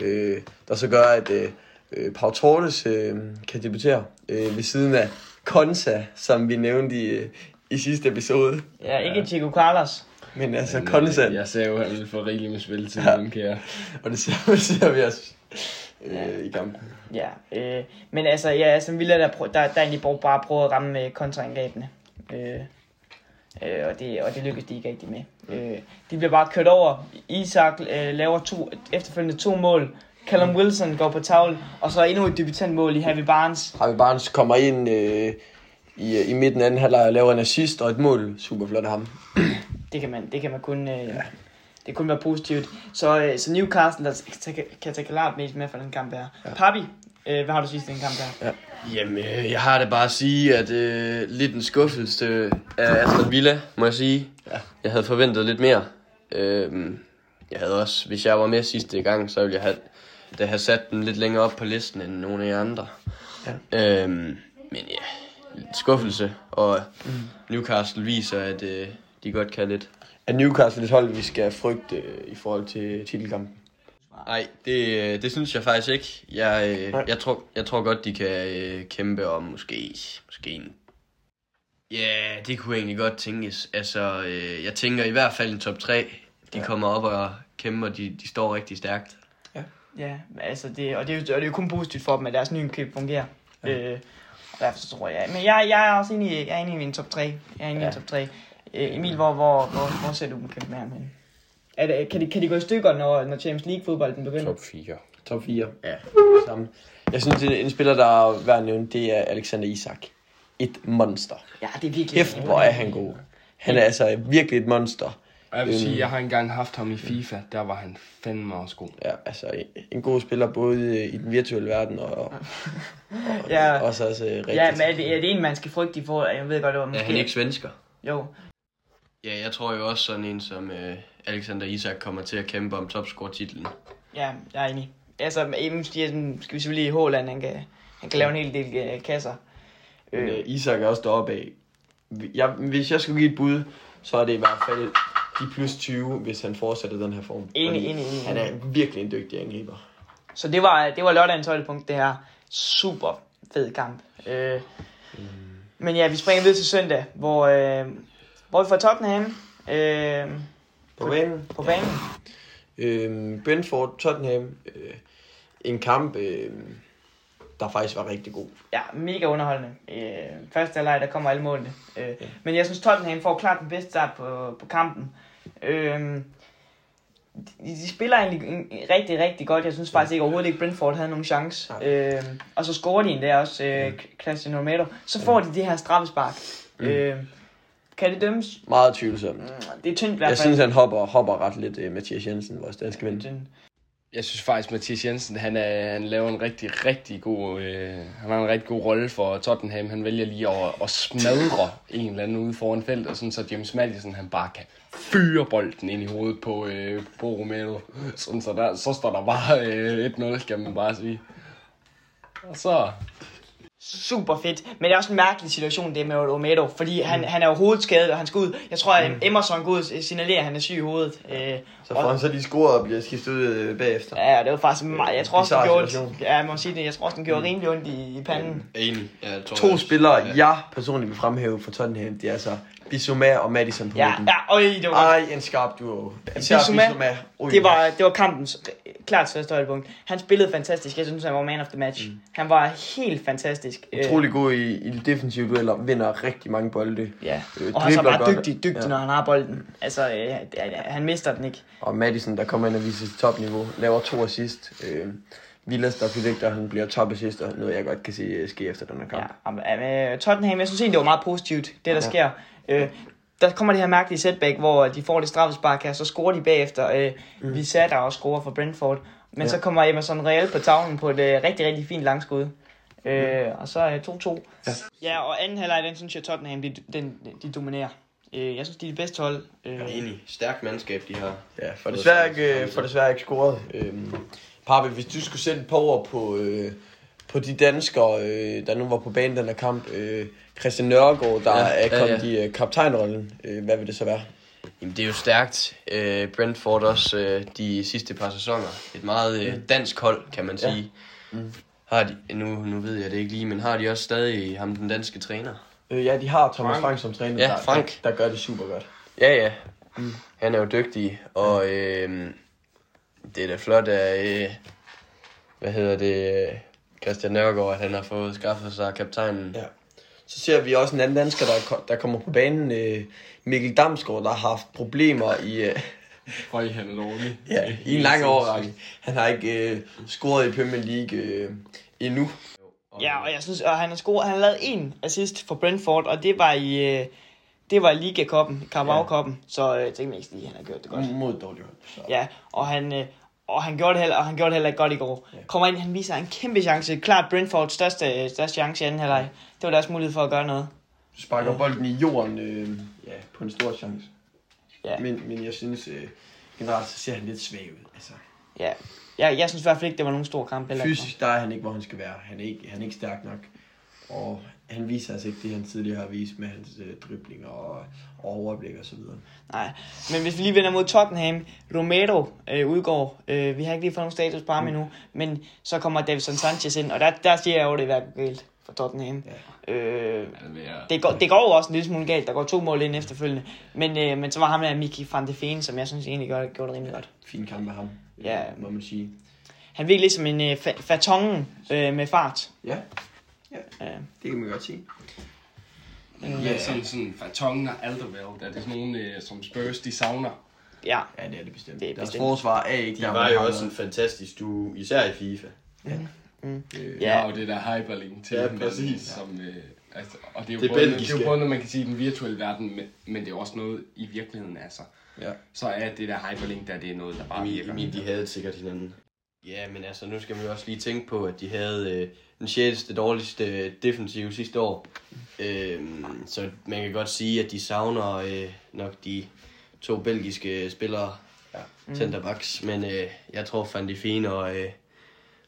Speaker 2: øh, der så gør, at øh, øh Pau Torres øh, kan debutere øh, ved siden af Konsa, som vi nævnte i, øh, i sidste episode.
Speaker 3: Ja, ikke ja. Chico Carlos.
Speaker 2: Men altså, Konsa...
Speaker 4: Jeg ser jo, at han vil få rigeligt med spil til ja. den kære.
Speaker 2: Og det ser, ser vi også øh, i kampen.
Speaker 3: Ja, øh, men altså, ja, altså Villa, der, der, der egentlig bare prøver at ramme med kontraangrebene. Øh, øh, og, det, og det lykkes de ikke rigtig med. Øh, de bliver bare kørt over. Isak øh, laver to, efterfølgende to mål. Callum Wilson går på tavlen, og så endnu et debutantmål i Harvey Barnes.
Speaker 2: Harvey Barnes kommer ind øh, i, i midten af anden halvleg og laver en assist og et mål. Super flot af ham.
Speaker 3: det kan man, det kan man kun, øh, ja. det kun være positivt. Så, øh, så Newcastle der kan tage klart mest med for den kamp her. Ja. Papi, øh, hvad har du sidst i den kamp her? Ja.
Speaker 1: Jamen, øh, jeg har det bare at sige, at øh, lidt en skuffelse af Aston Villa, må jeg sige. Ja. Jeg havde forventet lidt mere. Øh, jeg havde også, hvis jeg var med sidste gang, så ville jeg have, da have sat den lidt længere op på listen end nogle af de andre. Ja. Øh, men ja, skuffelse, og mm. Newcastle viser, at øh, de godt kan lidt.
Speaker 2: Er Newcastle et hold, vi skal frygte øh, i forhold til titelkampen?
Speaker 1: Nej, det, øh, det synes jeg faktisk ikke. Jeg, øh, jeg, tror, jeg tror godt, de kan øh, kæmpe om måske, måske en... Ja, det kunne egentlig godt tænkes. Altså, øh, jeg tænker i hvert fald en top 3. De ja. kommer op og kæmper, og de, de står rigtig stærkt.
Speaker 3: Ja, ja altså det, og, det er jo, og det er jo kun positivt for dem, at deres nye køb fungerer. Ja. Øh, derfor så tror jeg, men jeg, jeg er også enig, jeg er enig i min top 3. Jeg er enig ja. i top 3. Øh, Emil, hvor, hvor, hvor, hvor ser du dem kæmpe med ham hen? Er det, kan, de, kan de gå i stykker, når, når Champions League fodbolden begynder?
Speaker 4: Top 4.
Speaker 2: Top 4. Ja. Sammen. Jeg synes, en, en spiller, der er værd at nævne, det er Alexander Isak. Et monster.
Speaker 3: Ja, det er virkelig.
Speaker 2: Kæft, hvor er han god. Han er altså virkelig et monster.
Speaker 4: Og jeg vil sige, øhm. jeg har engang haft ham i FIFA, der var han fandme også god.
Speaker 2: Ja, altså en god spiller både i den virtuelle verden og, og ja. også altså rigtig.
Speaker 3: Ja, men er det, er det en, man skal frygte for? Jeg ved godt, det var
Speaker 1: måske... Er han ikke svensker?
Speaker 3: Jo.
Speaker 1: Ja, jeg tror jo også sådan en som øh, Alexander Isak kommer til at kæmpe om topscore-titlen.
Speaker 3: Ja, jeg er enig. Altså, skal vi selvfølgelig i Håland, han kan, han kan lave en hel del øh, kasser.
Speaker 2: Øh. øh Isak er også deroppe af. Jeg, hvis jeg skulle give et bud, så er det i hvert fald de plus 20, hvis han fortsætter den her form.
Speaker 3: Enig, enig, enig.
Speaker 2: Han er virkelig en dygtig angriber.
Speaker 3: Så det var, det var lørdagens højdepunkt, det her super fed kamp. Øh, mm. Men ja, vi springer videre til søndag, hvor, øh, hvor vi får Tottenham øh,
Speaker 2: på, på banen.
Speaker 3: På banen.
Speaker 2: Ja. Øh, Brentford, Tottenham. Øh, en kamp, øh, der faktisk var rigtig god.
Speaker 3: Ja, mega underholdende. Øh, første halvleg, der kommer alle målene. Øh, ja. Men jeg synes, Tottenham får klart den bedste start på, på kampen. Øh, de, de spiller egentlig rigtig, rigtig godt. Jeg synes faktisk ikke overhovedet ikke, Brentford havde nogen chance. Øh, og så scorer de en der også, øh, Christian Romero. Så får de det her straffespark. Mm. Øh, kan det dømmes?
Speaker 2: Meget tvivlsomt. Mm,
Speaker 3: det er tyndt i hvert fald.
Speaker 2: Jeg synes, han hopper, hopper ret lidt, uh, Mathias Jensen, vores danske ven.
Speaker 4: Jeg synes faktisk, Mathias Jensen, han, er, han laver en rigtig, rigtig god, øh, han har en rigtig god rolle for Tottenham. Han vælger lige at, at smadre en eller anden ude foran feltet, sådan så James Madison, han bare kan fyre bolden ind i hovedet på, øh, på Romero. Sådan så, der, så står der bare øh, 1-0, kan man bare sige. Og så,
Speaker 3: super fedt. Men det er også en mærkelig situation, det med Romero, fordi han, mm. han er jo hovedskadet, og han skal ud. Jeg tror, at mm. Emerson går ud og signalerer, at han er syg i hovedet. Øh,
Speaker 2: så får han så de scoret og bliver skiftet ud øh, bagefter.
Speaker 3: Ja, det var faktisk meget. Jeg tror også, det gjorde, ja, jeg må sige det, jeg tror også, den gjorde mm. rimelig ondt i, i panden.
Speaker 1: Enig. Ja,
Speaker 2: to spillere, ja. jeg personligt vil fremhæve for Tottenham, det er altså Bissouma og Madison på
Speaker 3: ja,
Speaker 2: midten.
Speaker 3: Ja, øj, det var
Speaker 2: Ej, en skarp duo.
Speaker 3: Især Bissouma, Bissouma det, var, det var kampens klart største højdepunkt. Han spillede fantastisk. Jeg synes, han var man of the match. Mm. Han var helt fantastisk.
Speaker 2: Utrolig god i, i de defensive dueller. Vinder rigtig mange bolde.
Speaker 3: Ja, øh, og han er bare dygtig, dygtig, ja. når han har bolden. Altså, øh, han mister den ikke.
Speaker 2: Og Madison, der kommer ind og viser sit topniveau, laver to assist. Øh, Villas, der predikter, han bliver top assister. Noget, jeg godt kan se øh, ske efter den her kamp.
Speaker 3: Ja, og med Tottenham, jeg synes egentlig, det var meget positivt, det der
Speaker 2: Ja.
Speaker 3: sker. Øh, der kommer det her mærkelige setback, hvor de får det straffespark her, så scorer de bagefter. Øh, mm. Vi satte og scorer for Brentford. Men
Speaker 2: Ja.
Speaker 3: så kommer Emerson Real på tavlen på et øh, rigtig, rigtig fint langskud. Øh, og så øh, 2-2.
Speaker 2: Ja.
Speaker 3: ja, og anden halvleg, den synes jeg, Tottenham, de, den, de dominerer. Øh, jeg synes, de er det bedste hold. Øh,
Speaker 1: Enig. Stærkt mandskab, de har.
Speaker 2: Ja, for desværre ikke, øh, for desværre ikke scoret. Øhm, Pape, hvis du skulle sætte et par ord på, øh, på de danskere, øh, der nu var på banen den her kamp. Øh, Christian Nørgaard, der
Speaker 1: Ja,
Speaker 2: ja, er
Speaker 1: ja,
Speaker 2: kommet
Speaker 1: ja.
Speaker 2: i øh, kaptajnrollen. Øh, hvad vil det så være?
Speaker 1: Jamen, det er jo stærkt. Øh, Brentford også øh, de sidste par sæsoner. Et meget øh, dansk hold, kan man
Speaker 2: Ja.
Speaker 1: sige. Har de, nu, nu ved jeg det ikke lige, men har de også stadig ham, den danske træner?
Speaker 2: Øh, ja, de har Thomas
Speaker 4: Frank.
Speaker 2: Frank, som træner,
Speaker 1: Ja,
Speaker 2: der,
Speaker 1: Frank.
Speaker 2: Der, der gør det super godt.
Speaker 1: Ja, ja. Mm. Han er jo dygtig, og øh, det er da flot, at, øh, hvad hedder det, øh, Christian Nørgaard, at han har fået skaffet sig kaptajnen.
Speaker 2: Ja. Så ser vi også en anden dansker, der, der kommer på banen. Øh, Mikkel Damsgaard, der har haft problemer i, øh,
Speaker 4: han er lovlig.
Speaker 2: ja, i en lang årrække. Han har ikke øh, scoret i Premier League øh, endnu.
Speaker 3: Ja, og jeg synes, og han har scoret, han har lavet en assist for Brentford, og det var i, øh, det var i Liga-koppen, Carabao-koppen, så øh, jeg tænker mest lige, at han har gjort det godt.
Speaker 2: Mod et dårligt hold. Så.
Speaker 3: Ja, og han, øh, og han gjorde det heller, og han gjorde det heller ikke godt i går. Kommer ind, han viser en kæmpe chance. Klart Brentfords største, største chance i anden halvleg. Det var deres mulighed for at gøre noget.
Speaker 2: sparker bolden i jorden øh, ja, på en stor chance.
Speaker 3: Ja.
Speaker 2: Men, men jeg synes, øh, generelt så ser han lidt svag ud. Altså,
Speaker 3: Ja. Jeg, jeg synes i hvert fald ikke, det var nogen stor kamp. Heller.
Speaker 2: fysisk, der er han ikke, hvor han skal være. Han er ikke, han er ikke stærk nok. Og han viser altså ikke det, han tidligere har vist med hans øh, dribling og, overblik og så videre.
Speaker 3: Nej. Men hvis vi lige vender mod Tottenham, Romero øh, udgår. Øh, vi har ikke lige fået nogen status på ham
Speaker 2: Mm.
Speaker 3: endnu. Men så kommer Davidson Sanchez ind, og der, der siger jeg jo, det er hverken galt for Tottenham.
Speaker 2: Ja.
Speaker 3: Øh,
Speaker 4: det
Speaker 3: går, det går jo også en lille smule galt. Der går to mål ind efterfølgende. Men, øh, men så var ham der Miki van de Feen, som jeg synes egentlig gjorde, gjorde det rimelig godt.
Speaker 2: Fin kamp af ham,
Speaker 3: Ja.
Speaker 2: må man sige.
Speaker 3: Han virkede ligesom en øh, fa- fatongen øh, med fart.
Speaker 2: Ja,
Speaker 3: Øh,
Speaker 2: det kan man godt sige.
Speaker 4: Ja, sådan, sådan Fatongen og Alderweireld, er det sådan nogle, øh, som Spurs, de savner.
Speaker 3: ja,
Speaker 2: Ja, det er det bestemt.
Speaker 3: Det er
Speaker 2: Deres
Speaker 3: bestemt.
Speaker 2: forsvar er ikke
Speaker 1: De
Speaker 2: der,
Speaker 1: var jo også en fantastisk du, især i FIFA.
Speaker 2: Øh,
Speaker 3: Ja.
Speaker 4: Ja, og det der hyperlink til
Speaker 1: Ja, præcis.
Speaker 4: Som, øh, altså, og det er jo
Speaker 1: Det
Speaker 4: både, det er jo både noget, man kan sige i den virtuelle verden, men, men det er også noget i virkeligheden, altså.
Speaker 2: Ja.
Speaker 4: Så er det der hyperlink der, det er noget, der bare
Speaker 1: Emil,
Speaker 4: virker.
Speaker 1: Emil, de havde sikkert hinanden. Ja, men altså, nu skal man jo også lige tænke på, at de havde øh, den 6. dårligste defensiv sidste år. Øh, så man kan godt sige, at de savner øh, nok de to belgiske spillere, ja.
Speaker 3: Mm.
Speaker 1: centerbacks. Men øh, jeg tror, Van de Feen og, øh,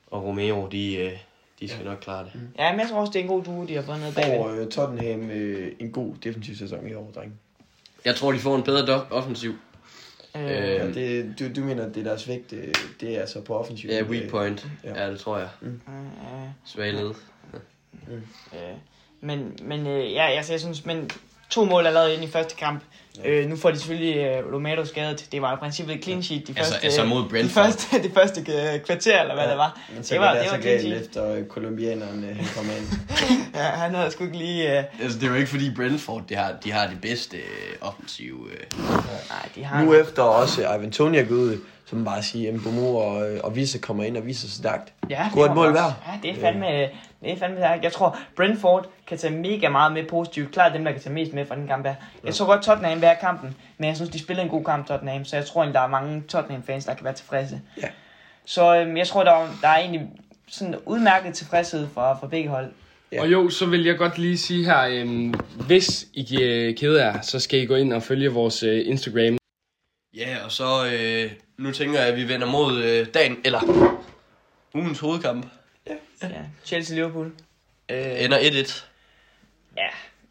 Speaker 1: og Romero, de, øh, de skal nok klare det.
Speaker 3: ja, men jeg tror også, det er en god duo, de har fundet bagved.
Speaker 2: Får øh, Tottenham øh, en god defensiv sæson i år, drenge.
Speaker 1: Jeg tror, de får en bedre offensiv.
Speaker 3: Øh,
Speaker 1: Øh,
Speaker 2: Ja, det, du, du mener, at det er deres vægt, det, det er altså på offensiv.
Speaker 1: Ja, weak point.
Speaker 2: Ja.
Speaker 1: Ja, det tror jeg.
Speaker 3: øh, øh,
Speaker 1: Svag led.
Speaker 3: øh, men, men øh, ja, altså, jeg synes, men to mål er lavet ind i første kamp. Øh, nu får de selvfølgelig øh, Romero skadet. Det var i princippet et clean sheet de
Speaker 1: Altså-
Speaker 3: første,
Speaker 1: altså mod
Speaker 3: de
Speaker 1: Brentford.
Speaker 3: første, de første øh, kvarter, eller hvad
Speaker 2: Ja,
Speaker 3: det var.
Speaker 2: Men så
Speaker 3: Det
Speaker 2: var, det,
Speaker 3: det var clean sheet.
Speaker 2: efter øh, kolumbianeren øh, han kom ind.
Speaker 3: Ja, han havde sgu ikke lige... Øh,
Speaker 1: Altså, det er jo ikke fordi Brentford, de har, de har det bedste øh, offensive. Øh.
Speaker 3: nej, de har...
Speaker 2: nu efter også øh, Ivan Toni er gået ud, så man bare sige, at Mbomo og, øh, og Visse kommer ind og viser sig stærkt.
Speaker 3: Ja, det
Speaker 2: et
Speaker 3: må
Speaker 2: mål
Speaker 3: også- Ja, det er fandme, det er fandme stærkt. Jeg tror, Brentford kan tage mega meget med positivt. Klart dem, der kan tage mest med fra den kamp her. Jeg tror godt, Tottenham vil have kampen, men jeg synes, de spiller en god kamp, Tottenham. Så jeg tror egentlig, der er mange Tottenham-fans, der kan være tilfredse.
Speaker 2: Ja.
Speaker 3: Så øhm, jeg tror, der er, der er egentlig sådan udmærket tilfredshed fra, fra begge hold.
Speaker 2: Ja.
Speaker 4: Og jo, så vil jeg godt lige sige her, øhm, hvis I er kede af, så skal I gå ind og følge vores øh, Instagram.
Speaker 1: Ja, og så øh, nu tænker jeg, at vi vender mod øh, dagen, eller ugens hovedkamp.
Speaker 3: Ja, Chelsea-Liverpool. Øh,
Speaker 1: Ender 1-1.
Speaker 3: ja,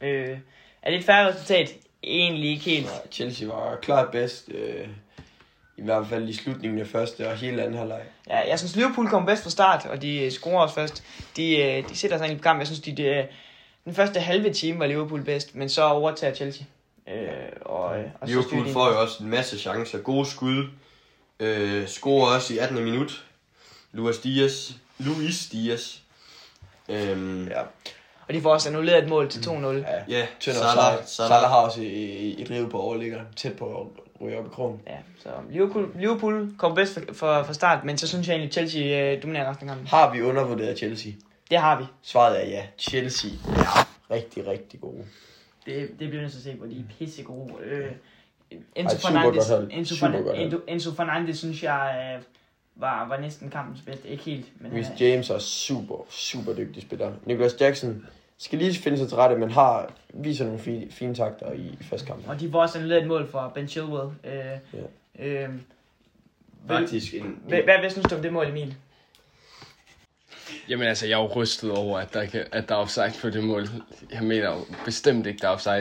Speaker 3: øh, er det et færre resultat? Egentlig ikke helt.
Speaker 2: Ja, Chelsea var klart bedst, øh, i hvert fald i slutningen af første og hele anden halvleg.
Speaker 3: Ja, jeg synes, Liverpool kom bedst fra start, og de øh, scorer også først. De, øh, de sætter sig egentlig på kamp. Jeg synes, de, de, den første halve time var Liverpool bedst, men så overtager Chelsea. Øh, og, øh, og så
Speaker 1: Liverpool
Speaker 3: de-
Speaker 1: får jo også en masse chancer. Gode skud. Øh, scorer også i 18. minut. Luis Diaz. Luis Diaz. Øhm,
Speaker 2: Ja,
Speaker 3: Og de får også annulleret et mål til 2-0.
Speaker 2: ja.
Speaker 1: ja,
Speaker 2: Tønder
Speaker 1: Salah,
Speaker 2: Salah,
Speaker 1: Salah.
Speaker 2: Har også i drive på overligger, tæt på ryger op i krogen.
Speaker 3: Ja, så Liverpool, Liverpool kom bedst for, for, for start, men så synes jeg egentlig, Chelsea øh, dominerer resten af kampen.
Speaker 2: Har vi undervurderet Chelsea?
Speaker 3: Det har vi.
Speaker 2: Svaret er ja. Chelsea er rigtig, rigtig gode.
Speaker 3: Det, det bliver nødt til at se på. De er pisse gode. Øh,
Speaker 2: Ej,
Speaker 3: Enzo
Speaker 2: super
Speaker 3: Fernandes. Enzo,
Speaker 2: Super
Speaker 3: Fernandes. Enzo, Fernandes synes jeg øh, var, var næsten kampens bedste. Ikke helt, men
Speaker 2: Rhys
Speaker 3: øh,
Speaker 2: James er super, super dygtig spiller. Nicholas Jackson skal lige finde sig til rette, men har, viser nogle fine, fine takter i, i første kamp.
Speaker 3: og de får også annulleret et mål for Ben Chilwell. Øh,
Speaker 2: Ja.
Speaker 3: øh,
Speaker 1: Faktisk en,
Speaker 3: hvad, hvad, hvad synes du om det mål, Emil?
Speaker 4: Jamen altså, jeg er jo rystet over, at der, kan, at der er offside på det mål. Jeg mener jo bestemt ikke, der er offside.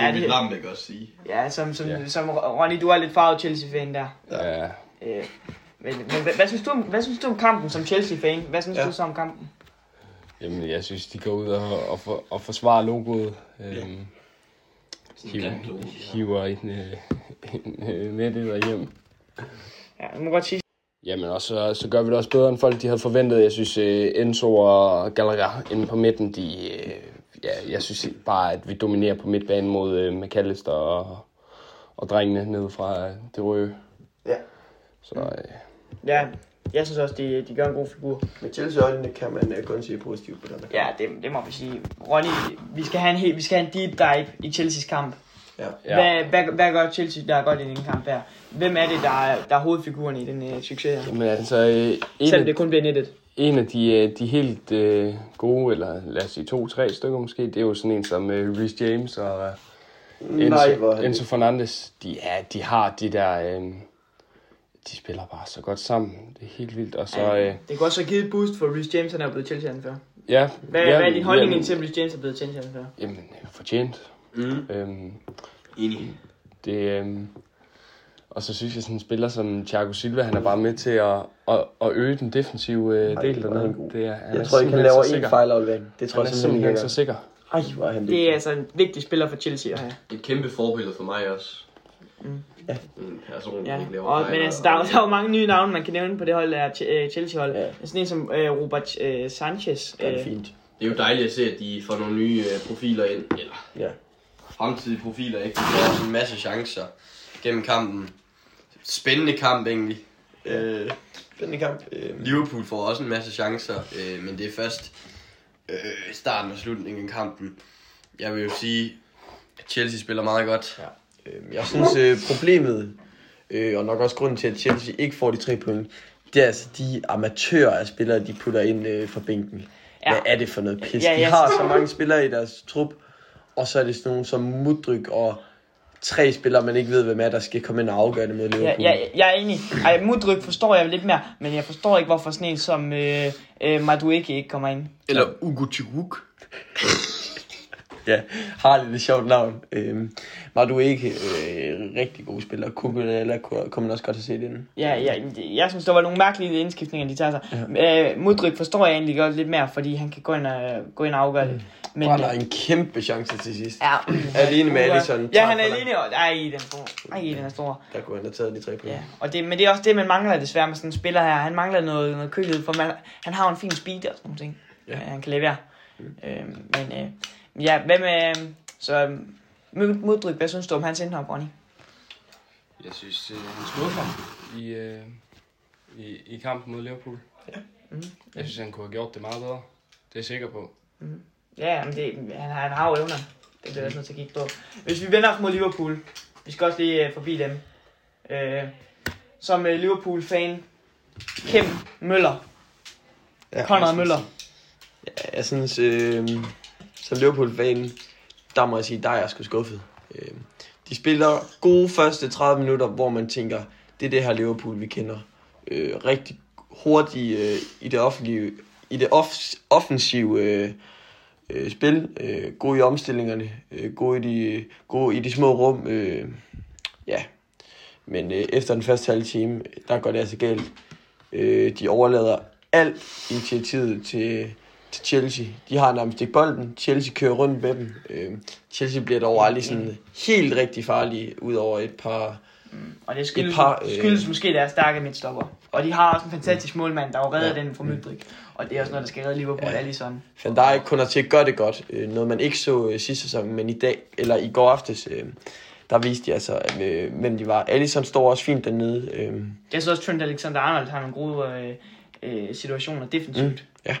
Speaker 3: Ja,
Speaker 1: det vil
Speaker 3: det,
Speaker 1: Lambæk også sige.
Speaker 3: ja som, som,
Speaker 4: Ja.
Speaker 3: som Ronny, du er lidt farvet Chelsea-fan der.
Speaker 4: Ja.
Speaker 3: Øh, men, men hvad, hvad, synes du om, hvad synes du om kampen som Chelsea-fan? Hvad synes
Speaker 2: Ja.
Speaker 3: ja. du så om kampen?
Speaker 4: Jamen, jeg synes, de går ud og, og, for, og forsvarer logoet. Øhm, hiver, hiver en, øh, en øh, med det derhjem.
Speaker 3: Ja, jeg må godt sige,
Speaker 4: Jamen, og så, så gør vi det også bedre, end folk de havde forventet. Jeg synes, øh, Enzo og Gallagher inde på midten, de, øh, ja, jeg synes bare, at vi dominerer på midtbanen mod øh, McAllister og, og drengene nede fra det røde.
Speaker 2: Ja.
Speaker 4: Så øh,
Speaker 3: ja, jeg synes også, de, de gør en god figur.
Speaker 2: Med Chelsea øjnene kan man uh, kun se positivt på den her.
Speaker 3: Ja, det, det må vi sige. Ronny, vi skal have en, helt, vi skal have en deep dive i Chelsea's kamp.
Speaker 2: Ja.
Speaker 3: Hvad, hvad, hvad gør Chelsea, der er godt i den kamp her? Hvem er det, der er, der er hovedfiguren i den uh, succes her?
Speaker 4: Jamen, altså, øh, en,
Speaker 3: Selvom
Speaker 4: af,
Speaker 3: det kun bliver nettet.
Speaker 4: en af de, øh, de helt øh, gode, eller lad os sige to-tre stykker måske, det er jo sådan en som øh, Rhys James og øh, Enzo, Enzo Fernandes. De, ja, de har de der... Øh, de spiller bare så godt sammen. Det er helt vildt. Og så... Øh,
Speaker 3: Det kan også have givet et boost for Rhys James, han er blevet Chelsea-anfører.
Speaker 4: ja,
Speaker 3: Hvad,
Speaker 4: ja,
Speaker 3: hvad er din holdning
Speaker 4: jamen,
Speaker 3: til, at Rhys James er blevet Chelsea-anfører?
Speaker 4: Jamen, øh, fortjent.
Speaker 1: Mm.
Speaker 4: Øhm,
Speaker 1: Enig.
Speaker 4: det, øhm, og så synes jeg, sådan en spiller som Thiago Silva, han er bare med til at, at, at øge den defensive øh, del
Speaker 2: er
Speaker 4: dernede.
Speaker 2: god.
Speaker 4: Det er, han
Speaker 2: Jeg
Speaker 4: er
Speaker 2: tror ikke, han laver en
Speaker 4: sikker.
Speaker 2: fejlaflevering. Det tror
Speaker 4: Han
Speaker 2: jeg
Speaker 4: er
Speaker 2: simpelthen ikke.
Speaker 4: så sikker.
Speaker 2: Ej, hvor er han
Speaker 3: Det er altså en vigtig spiller for Chelsea at have.
Speaker 1: Et kæmpe forbillede for mig også.
Speaker 3: Mm.
Speaker 2: Ja.
Speaker 1: En person, der
Speaker 3: Ja,
Speaker 1: laver
Speaker 3: og,
Speaker 1: fejl,
Speaker 3: men altså, der, er, der er jo mange nye navne, man kan nævne på det hold, der er øh, Chelsea-hold.
Speaker 2: Ja.
Speaker 3: Sådan en som øh, Robert øh, Sanchez.
Speaker 2: Det er
Speaker 3: Øh,
Speaker 2: fint.
Speaker 1: Det er jo dejligt at se, at de får nogle nye øh, profiler ind. Eller
Speaker 2: Ja.
Speaker 1: Fremtidige profiler, ikke? De får også en masse chancer gennem kampen. Spændende kamp egentlig. Øh,
Speaker 2: Spændende kamp. Øh,
Speaker 1: Liverpool får også en masse chancer, øh, men det er først øh, starten og slutningen af kampen. Jeg vil jo sige, at Chelsea spiller meget godt.
Speaker 2: Ja. Øh, jeg synes, øh, problemet, øh, og nok også grunden til, at Chelsea ikke får de tre point, det er altså de amatører af spillere, de putter ind øh, fra bænken.
Speaker 3: Ja.
Speaker 2: Hvad er det for noget pis?
Speaker 3: Ja,
Speaker 2: De
Speaker 3: ja.
Speaker 2: har så mange spillere i deres trup, og så er det sådan nogle som Mudryk og tre spillere, man ikke ved, hvem er, der skal komme ind og afgøre det mod
Speaker 3: Ja,
Speaker 2: Liverpool.
Speaker 3: ja, jeg er enig. Ej, Mudryk forstår jeg lidt mere, men jeg forstår ikke, hvorfor sådan en som øh, øh, Madueke ikke kommer ind.
Speaker 1: Eller Ugo Chiruk.
Speaker 2: ja har lidt et sjovt navn. Øh, Madueke, øh, rigtig god spiller. Kukurella kunne, kunne man også godt have set inden.
Speaker 3: Ja, ja, jeg synes, der var nogle mærkelige indskiftninger, de tager sig. Ja. Øh, Mudryk forstår jeg egentlig godt lidt mere, fordi han kan gå ind og, gå ind og afgøre det. Men,
Speaker 2: Brænder en kæmpe chance til sidst.
Speaker 3: ja,
Speaker 2: Alene med Alisson.
Speaker 3: Ja, han er alene. Ej, den er stor. Ej, den er stor.
Speaker 2: Der kunne han have taget de tre point.
Speaker 3: Ja, og det, men det er også det, man mangler desværre med sådan en spiller her. Han mangler noget, noget kølighed, for man, han har en fin speed og sådan nogle ting,
Speaker 2: Ja.
Speaker 3: ja. han kan levere. Mm. Øh, men øh, ja, hvad med... Så Mud- Mudryk, hvad synes du om hans indhop, Ronny?
Speaker 4: Jeg synes, øh, han skuffer i, øh, i, i kampen mod Liverpool.
Speaker 2: Ja.
Speaker 3: Mhm.
Speaker 4: Jeg synes, han kunne have gjort det meget bedre. Det er jeg sikker på.
Speaker 3: Ja, men det, han, han har jo evner. Det bliver jeg også nødt til at kigge på. Hvis vi vender os mod Liverpool, vi skal også lige øh, forbi dem. Øh, som øh, Liverpool-fan, Kim Møller,
Speaker 2: Ja,
Speaker 3: Conrad Møller.
Speaker 2: synes- Jeg synes, øh, så Liverpool-fan, der må jeg sige, der er jeg sgu skuffet. Øh, de spiller gode første 30 minutter, hvor man tænker, det er det her Liverpool, vi kender. Øh, rigtig hurtigt øh, i det offentlige, i det off- offensive øh, øh, spil. Øh, gode i omstillingerne. Øh, gode, i de, gode i de små rum. Øh, ja. Men øh, efter den første halve time, der går det altså galt. Øh, de overlader alt initiativet til, til Chelsea. De har nærmest ikke bolden. Chelsea kører rundt med dem. Øh, Chelsea bliver dog aldrig sådan helt rigtig farlige, ud over et par...
Speaker 3: Og det skyldes,
Speaker 2: Et par, øh,
Speaker 3: skyldes måske deres stærke midtstopper. Og de har også en fantastisk målmand, der jo redder
Speaker 2: Ja.
Speaker 3: den fra Mydrik. Og det er også noget, der skal redde Liverpool,
Speaker 2: Ja.
Speaker 3: Alisson.
Speaker 2: Van Dijk kun til at gøre det godt. Øh, noget man ikke så øh, sidste sæson, men i dag, eller i går aftes, øh, der viste de altså, øh, hvem de var. Alisson står også fint dernede. Øh,
Speaker 3: Jeg synes også, Trent Alexander-Arnold har nogle gode øh, øh, situationer defensivt. Mm.
Speaker 2: ja,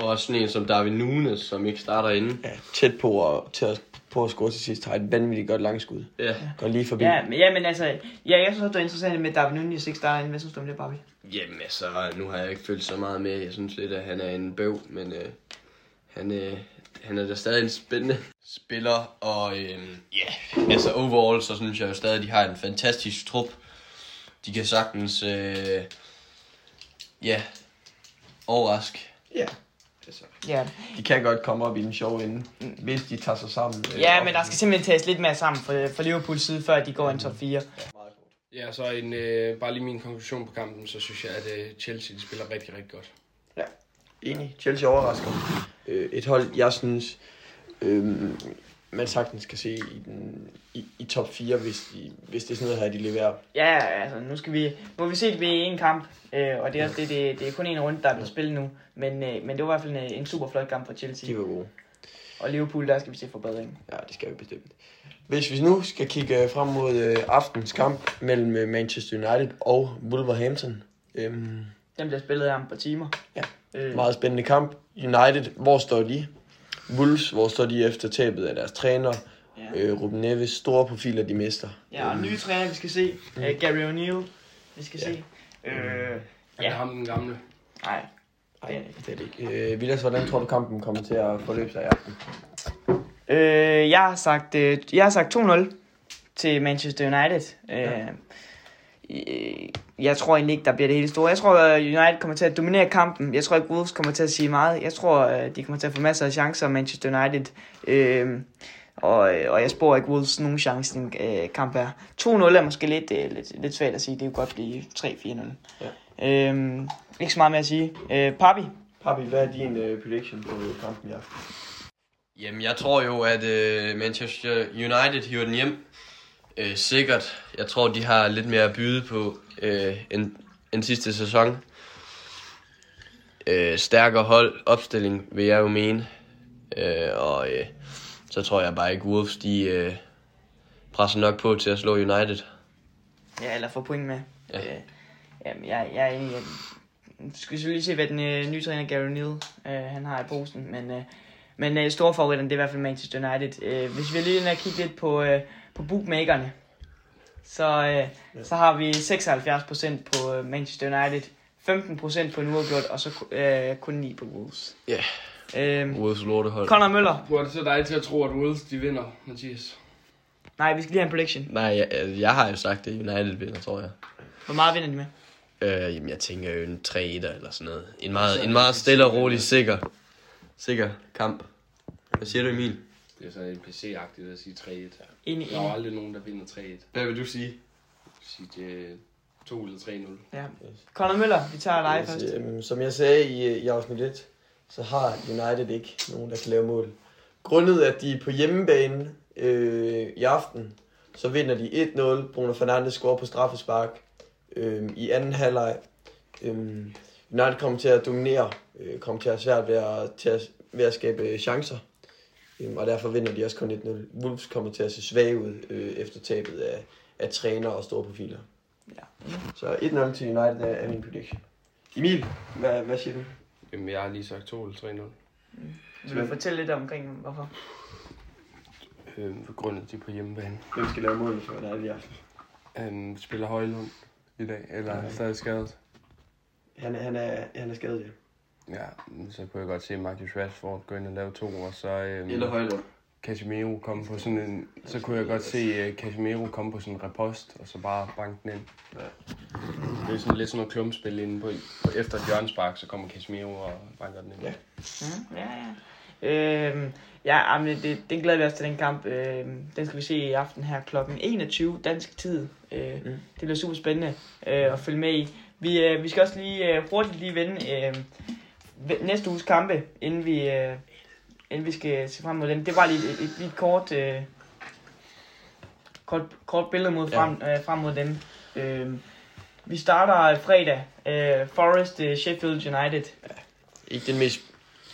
Speaker 1: Og også sådan en som David Nunes, som ikke starter inde.
Speaker 2: ja, tæt på at, til at, på at score til sidst. Har et vanvittigt godt langskud.
Speaker 1: Ja.
Speaker 2: Går lige forbi.
Speaker 3: Ja, men, ja, men altså, ja, jeg synes også, det er interessant med David Nunes ikke starter ind. Hvad synes du om det, Barbie?
Speaker 1: Jamen altså, nu har jeg ikke følt så meget med. Jeg synes lidt, at han er en bøv, men øh, han, øh, han er da stadig en spændende spiller. Og øh, ja, altså overall, så synes jeg jo stadig, at de har en fantastisk trup. De kan sagtens, øh, ja, overraske.
Speaker 2: ja. Altså,
Speaker 3: Ja,
Speaker 2: de kan godt komme op i den sjove ende, hvis de tager sig sammen. øh,
Speaker 3: ja
Speaker 2: og-
Speaker 3: men der skal simpelthen tages lidt mere sammen for, for Liverpools side, før de går ind top 4.
Speaker 4: Ja, så en, øh, bare lige min konklusion på kampen, så synes jeg, at øh, Chelsea de spiller rigtig, rigtig godt.
Speaker 2: Ja, enig. Chelsea overrasker. Øh, et hold, jeg synes, øh, man sagtens kan se i, den, i, i top 4, hvis, de, hvis det er sådan noget her, de leverer.
Speaker 3: Ja, altså, nu skal vi, nu har vi set, vi er i en kamp, øh, og det er, også det, det, det er kun en runde, der er blevet spillet nu. Men, øh, men det var i hvert fald en, en super flot kamp for Chelsea.
Speaker 2: De var gode.
Speaker 3: Og Liverpool, der skal vi se forbedring.
Speaker 2: Ja, det skal vi bestemt. Hvis vi nu skal kigge frem mod øh, aftens kamp mellem øh, Manchester United og Wolverhampton. Øhm,
Speaker 3: Den bliver spillet her om et par timer.
Speaker 2: Ja.
Speaker 3: Øh,
Speaker 2: meget spændende kamp. United, hvor står de? Wolves, hvor står de efter tabet af deres træner?
Speaker 3: ja.
Speaker 2: Øh, Ruben Neves, store profiler, de mister.
Speaker 3: ja, og nye træner, vi skal se. Mm. Uh, Gary O'Neill, vi skal
Speaker 2: Ja.
Speaker 3: se. Øh,
Speaker 4: Er
Speaker 3: Ja.
Speaker 4: det ham den gamle?
Speaker 3: nej,
Speaker 2: Nej, det er det ikke. Øh, Vilas, hvordan tror du kampen kommer til at forløbe sig i aften?
Speaker 3: Øh, jeg har sagt, øh, jeg har sagt 2-0 til Manchester United. Øh, øh, jeg tror egentlig ikke, der bliver det helt store. Jeg tror, at United kommer til at dominere kampen. Jeg tror ikke, Wolves kommer til at sige meget. Jeg tror, at de kommer til at få masser af chancer, Manchester United. Øh, og, og jeg spår ikke Wolves nogen chance i den øh, kamp her. 2-0 er måske lidt, øh, lidt, lidt svært at sige. Det kan godt blive 3-4-0.
Speaker 2: Ja.
Speaker 3: Øh, ikke så meget mere at sige. Øh, Papi?
Speaker 2: Papi, hvad er din øh, prediction på kampen i aften?
Speaker 1: Jamen, jeg tror jo, at øh, Manchester United hiver den hjem. Øh, sikkert. Jeg tror, de har lidt mere at byde på øh, end, end sidste sæson. Øh, stærkere hold, opstilling, vil jeg jo mene. Øh, og øh, så tror jeg bare ikke, Wolves de øh, presser nok på til at slå United.
Speaker 3: Ja, eller få point med.
Speaker 1: Ja.
Speaker 3: Øh, jamen, jeg, jeg. Jeg skal selvfølgelig lige se, hvad den øh, nye træner Gary Neal øh, han har i posen. Men, øh, men øh, store favoritterne, det er i hvert fald Manchester United. Øh, hvis vi lige kigge lidt på, øh, på bookmakerne, så, øh, så har vi 76% på øh, Manchester United, 15% på en uafgjort, og så øh, kun 9 på Wolves.
Speaker 1: Ja.
Speaker 3: Øh,
Speaker 1: Wolves lortehold.
Speaker 3: Conor Møller.
Speaker 4: Hvor er det så dig til at tro, at Wolves de vinder, Mathias?
Speaker 3: Nej, vi skal lige have en prediction.
Speaker 1: Nej, jeg, jeg har jo sagt det. United vinder, tror jeg.
Speaker 3: Hvor meget vinder de med?
Speaker 1: Øh, jamen, jeg tænker jo en 3 eller sådan noget. En meget, en meget stille og rolig, sikker, sikker kamp. Hvad siger du, Emil?
Speaker 4: Det er sådan en PC-agtigt at sige 3-1.
Speaker 3: Enig,
Speaker 4: Der er jo aldrig nogen, der vinder 3-1.
Speaker 1: Hvad vil du sige?
Speaker 4: Jeg vil sige, det er 2 eller 3-0.
Speaker 3: Ja. Conor Møller, vi tager dig først.
Speaker 2: Øhm, som jeg sagde i, i afsnit 1, så har United ikke nogen, der kan lave mål. Grundet at de er på hjemmebane øh, i aften, så vinder de 1-0. Bruno Fernandes scorer på straffespark øh, i anden halvleg. Øh, United kommer til at dominere, øh, kommer til at have svært ved at, til at, ved at skabe chancer. Øh, og derfor vinder de også kun 1-0. Wolves kommer til at se svage ud øh, efter tabet af, af træner og store profiler.
Speaker 3: Ja.
Speaker 2: Så 1-0 til United er, er min prediction. Emil, hvad, hvad siger du?
Speaker 4: Jamen, jeg har lige sagt 2 eller 3-0.
Speaker 3: Vil du fortælle lidt omkring, hvorfor?
Speaker 4: Øh, af, at de er på hjemmebane.
Speaker 2: Hvem skal lave målene for United i aften?
Speaker 4: Han spiller Højlund i dag, eller er
Speaker 2: Ja.
Speaker 4: stadig skadet.
Speaker 2: Han, er- han, er, han er skadet, ja.
Speaker 4: Ja, så kunne jeg godt se Marcus Rashford gå ind og lave to, og så øhm,
Speaker 1: Eller Højlund.
Speaker 4: Casemiro komme på sådan en... Så kunne jeg godt se uh, Casemiro komme på sådan en repost, og så bare banke den ind.
Speaker 2: Ja.
Speaker 4: Det er sådan lidt sådan noget klumpspil inde på, på efter et hjørnspark, så kommer Casemiro og banker den ind.
Speaker 2: Ja.
Speaker 3: Mm, ja, ja. Øhm, ja, men det, den glæder vi os til den kamp. Øhm, den skal vi se i aften her klokken 21 dansk tid. Øh,
Speaker 2: Mm.
Speaker 3: Det bliver super spændende øh, at følge med i. Vi, øh, vi skal også lige øh, hurtigt lige vende øh, næste uges kampe, inden vi, øh, inden vi skal se frem mod den. Det var lige et, et, et kort, øh, kort, kort billede mod frem, øh, frem mod dem. Øh, vi starter fredag. Øh, Forest øh, Sheffield United.
Speaker 2: Ikke den mest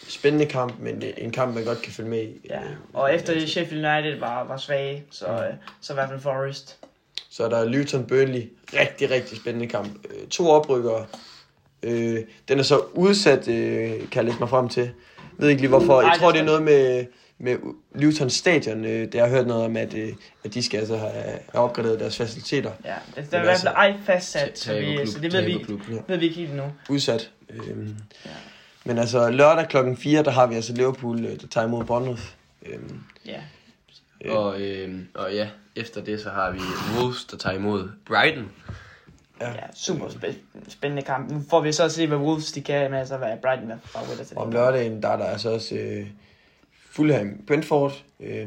Speaker 2: spændende kamp, men det er en kamp, man godt kan følge med i.
Speaker 3: Ja,
Speaker 2: Øh,
Speaker 3: og efter Sheffield United var, var svage, så, øh, så i hvert fald Forest.
Speaker 2: Så er der Luton Burnley. Rigtig, rigtig spændende kamp. Øh, to oprykkere. Øh, den er så udsat, øh, kan jeg læse mig frem til. Jeg ved ikke lige hvorfor. Jeg tror,
Speaker 3: det
Speaker 2: er noget med, med Luton Stadion. Øh, det har jeg hørt noget om, at, øh, at de skal altså have, have opgraderet deres faciliteter.
Speaker 3: Ja, det, det er i hvert
Speaker 2: altså-
Speaker 3: fald ej fastsat, så, vi, så det ved vi,
Speaker 1: taberklub.
Speaker 3: ved vi ikke helt endnu.
Speaker 2: Udsat. Øh,
Speaker 3: Ja.
Speaker 2: Men altså lørdag klokken 4, der har vi altså Liverpool, øh, der tager imod Bournemouth. Øh,
Speaker 3: Ja.
Speaker 1: Og, øh, og ja, efter det så har vi Wolves, der tager imod Brighton.
Speaker 2: Ja.
Speaker 3: ja, super spæ- spændende kamp. Nu får vi så at se, hvad Wolves de kan, men altså hvad Brighton er favoritter til
Speaker 2: Og om
Speaker 3: det.
Speaker 2: lørdagen, der er der altså også øh, Fulham Brentford. Øh,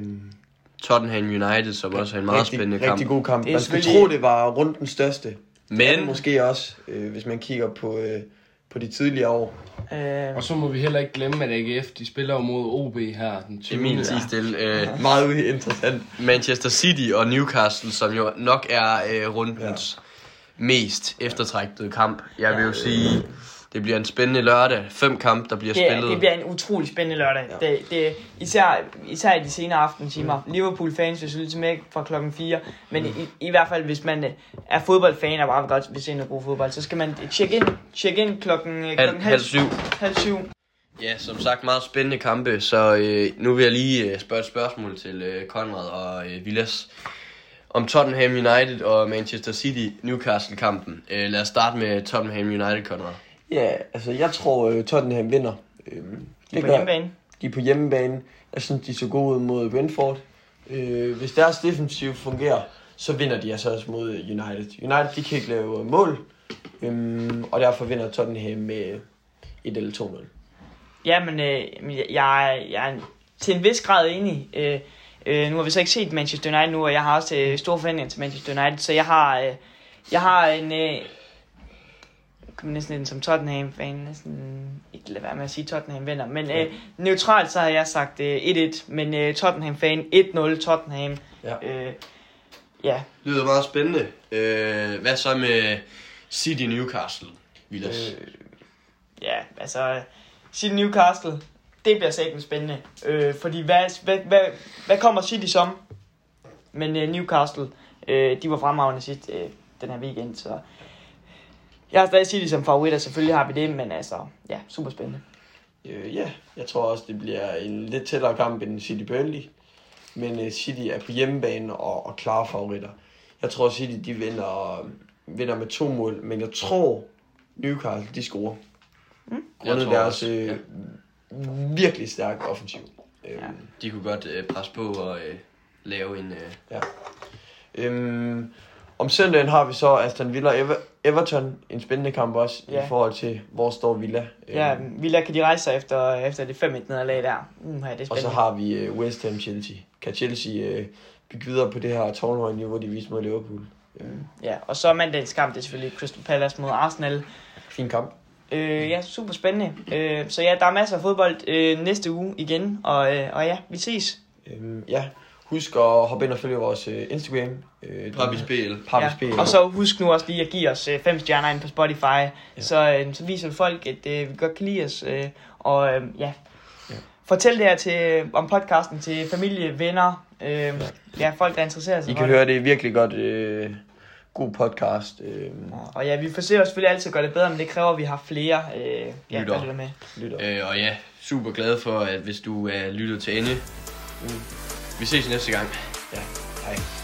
Speaker 1: Tottenham United, som også er en meget
Speaker 2: rigtig,
Speaker 1: spændende kamp.
Speaker 2: Rigtig god kamp.
Speaker 3: Det
Speaker 2: Man skulle tro, det var rundt den største. Men
Speaker 1: Men
Speaker 2: måske også, øh, hvis man kigger på, øh, på de tidligere år.
Speaker 3: Øh,
Speaker 4: Og så må vi heller ikke glemme, at AGF de spiller jo mod OB her den 20.
Speaker 1: Emil ja. stille. Øh,
Speaker 2: Meget interessant.
Speaker 1: Manchester City og Newcastle, som jo nok er øh, rundens ja. Mest eftertragtede kamp. Jeg vil jo sige, det bliver en spændende lørdag. Fem kamp, der bliver
Speaker 3: det,
Speaker 1: spillet.
Speaker 3: det bliver en utrolig spændende lørdag. Ja. Det, det, især, især i de senere aftentimer. Mm. Liverpool-fans vil selvfølgelig med fra klokken 4, men i, i hvert fald, hvis man er fodboldfan og bare godt vil se noget god fodbold, så skal man tjekke ind, check ind klokken, øh,
Speaker 1: halv,
Speaker 3: klokken
Speaker 1: halv syv.
Speaker 3: halv syv.
Speaker 1: Ja, som sagt meget spændende kampe, så øh, nu vil jeg lige øh, spørge et spørgsmål til øh, Conrad og øh, Villas om Tottenham United og Manchester City Newcastle kampen. Øh, lad os starte med Tottenham United, Conrad.
Speaker 2: Ja, altså jeg tror, øh, Tottenham vinder. Øh,
Speaker 3: Det på hjemmebane.
Speaker 2: De er på hjemmebane. Jeg synes, de så gode mod Brentford. Øh, hvis deres defensiv fungerer, så vinder de altså også mod United. United, de kan ikke lave mål. Øh, og derfor vinder Tottenham med 1 eller 2-0.
Speaker 3: Ja, men øh, jeg, jeg, er- jeg er til en vis grad enig. Øh, øh, nu har vi så ikke set Manchester United nu, og jeg har også øh, store forventninger til Manchester United, så jeg har, øh, jeg har en... Øh, kommer næsten lidt som Tottenham-fan, næsten ikke lade være med at sige, Tottenham vinder. Men øh, neutralt så har jeg sagt øh, 1-1, men øh, Tottenham-fan 1-0 Tottenham.
Speaker 2: Ja.
Speaker 3: Øh, ja,
Speaker 1: Lyder meget spændende. Øh, hvad så med City Newcastle, Villas?
Speaker 2: Øh,
Speaker 3: Ja, altså, City Newcastle, det bliver satans spændende. Øh, fordi hvad, hvad, hvad, hvad kommer City som? Men øh, Newcastle, øh, de var fremragende sidst øh, den her weekend, så jeg har stadig City som favoritter, selvfølgelig har vi det, men altså, ja, super spændende.
Speaker 2: Øh, ja, jeg tror også, det bliver en lidt tættere kamp end City Burnley. Men øh, City er på hjemmebane og, og klare favoritter. Jeg tror, City de vinder, vinder med to mål, men jeg tror, Newcastle de scorer. Mm.
Speaker 1: Jeg
Speaker 2: Grundet deres
Speaker 1: også,
Speaker 2: øh,
Speaker 1: ja.
Speaker 2: Virkelig stærk offensiv.
Speaker 3: Ja.
Speaker 1: De kunne godt øh, presse på og øh, lave en... Øh,
Speaker 2: Ja. Øhm, om søndagen har vi så Aston Villa Ever- Everton. En spændende kamp også
Speaker 3: Ja.
Speaker 2: i forhold til, hvor står Villa.
Speaker 3: Ja,
Speaker 2: Øhm,
Speaker 3: Villa kan de rejse sig efter, efter det 5-1 nederlag der. Uh, det er
Speaker 2: og så har vi øh, West Ham Chelsea. Kan Chelsea øh, bygge videre på det her tårnhøje niveau, de viste mod Liverpool? Øhm,
Speaker 3: Ja, og så mandagens kamp, det er selvfølgelig Crystal Palace mod Arsenal.
Speaker 2: fin kamp.
Speaker 3: Øh, ja, super spændende. Øh, så ja, der er masser af fodbold øh, næste uge igen, og, øh, og ja, vi ses.
Speaker 2: Øhm, ja, husk at hoppe ind og følge vores øh, Instagram. Øh,
Speaker 1: Pappis BL.
Speaker 2: Pappis
Speaker 3: ja.
Speaker 2: BL.
Speaker 3: Og så husk nu også lige at give os øh, fem stjerner ind på Spotify, ja. så, øh, så viser folk, at øh, vi godt kan lide os. Øh, og øh, ja.
Speaker 2: Ja.
Speaker 3: Fortæl det her til, om podcasten til familie, venner, øh, ja. ja, folk der interesserer sig
Speaker 2: I kan
Speaker 3: det.
Speaker 2: høre, det er virkelig godt. Øh, god podcast. Øh,
Speaker 3: Og ja, vi forsøger selvfølgelig altid at gøre det bedre, men det kræver, at vi har flere øh, ja,
Speaker 1: Lyttere.
Speaker 3: der lytter med.
Speaker 2: lytter.
Speaker 1: Øh, og ja, super glad for, at hvis du er lyttet til ende.
Speaker 2: Mm.
Speaker 1: Vi ses næste gang.
Speaker 2: Ja, hej.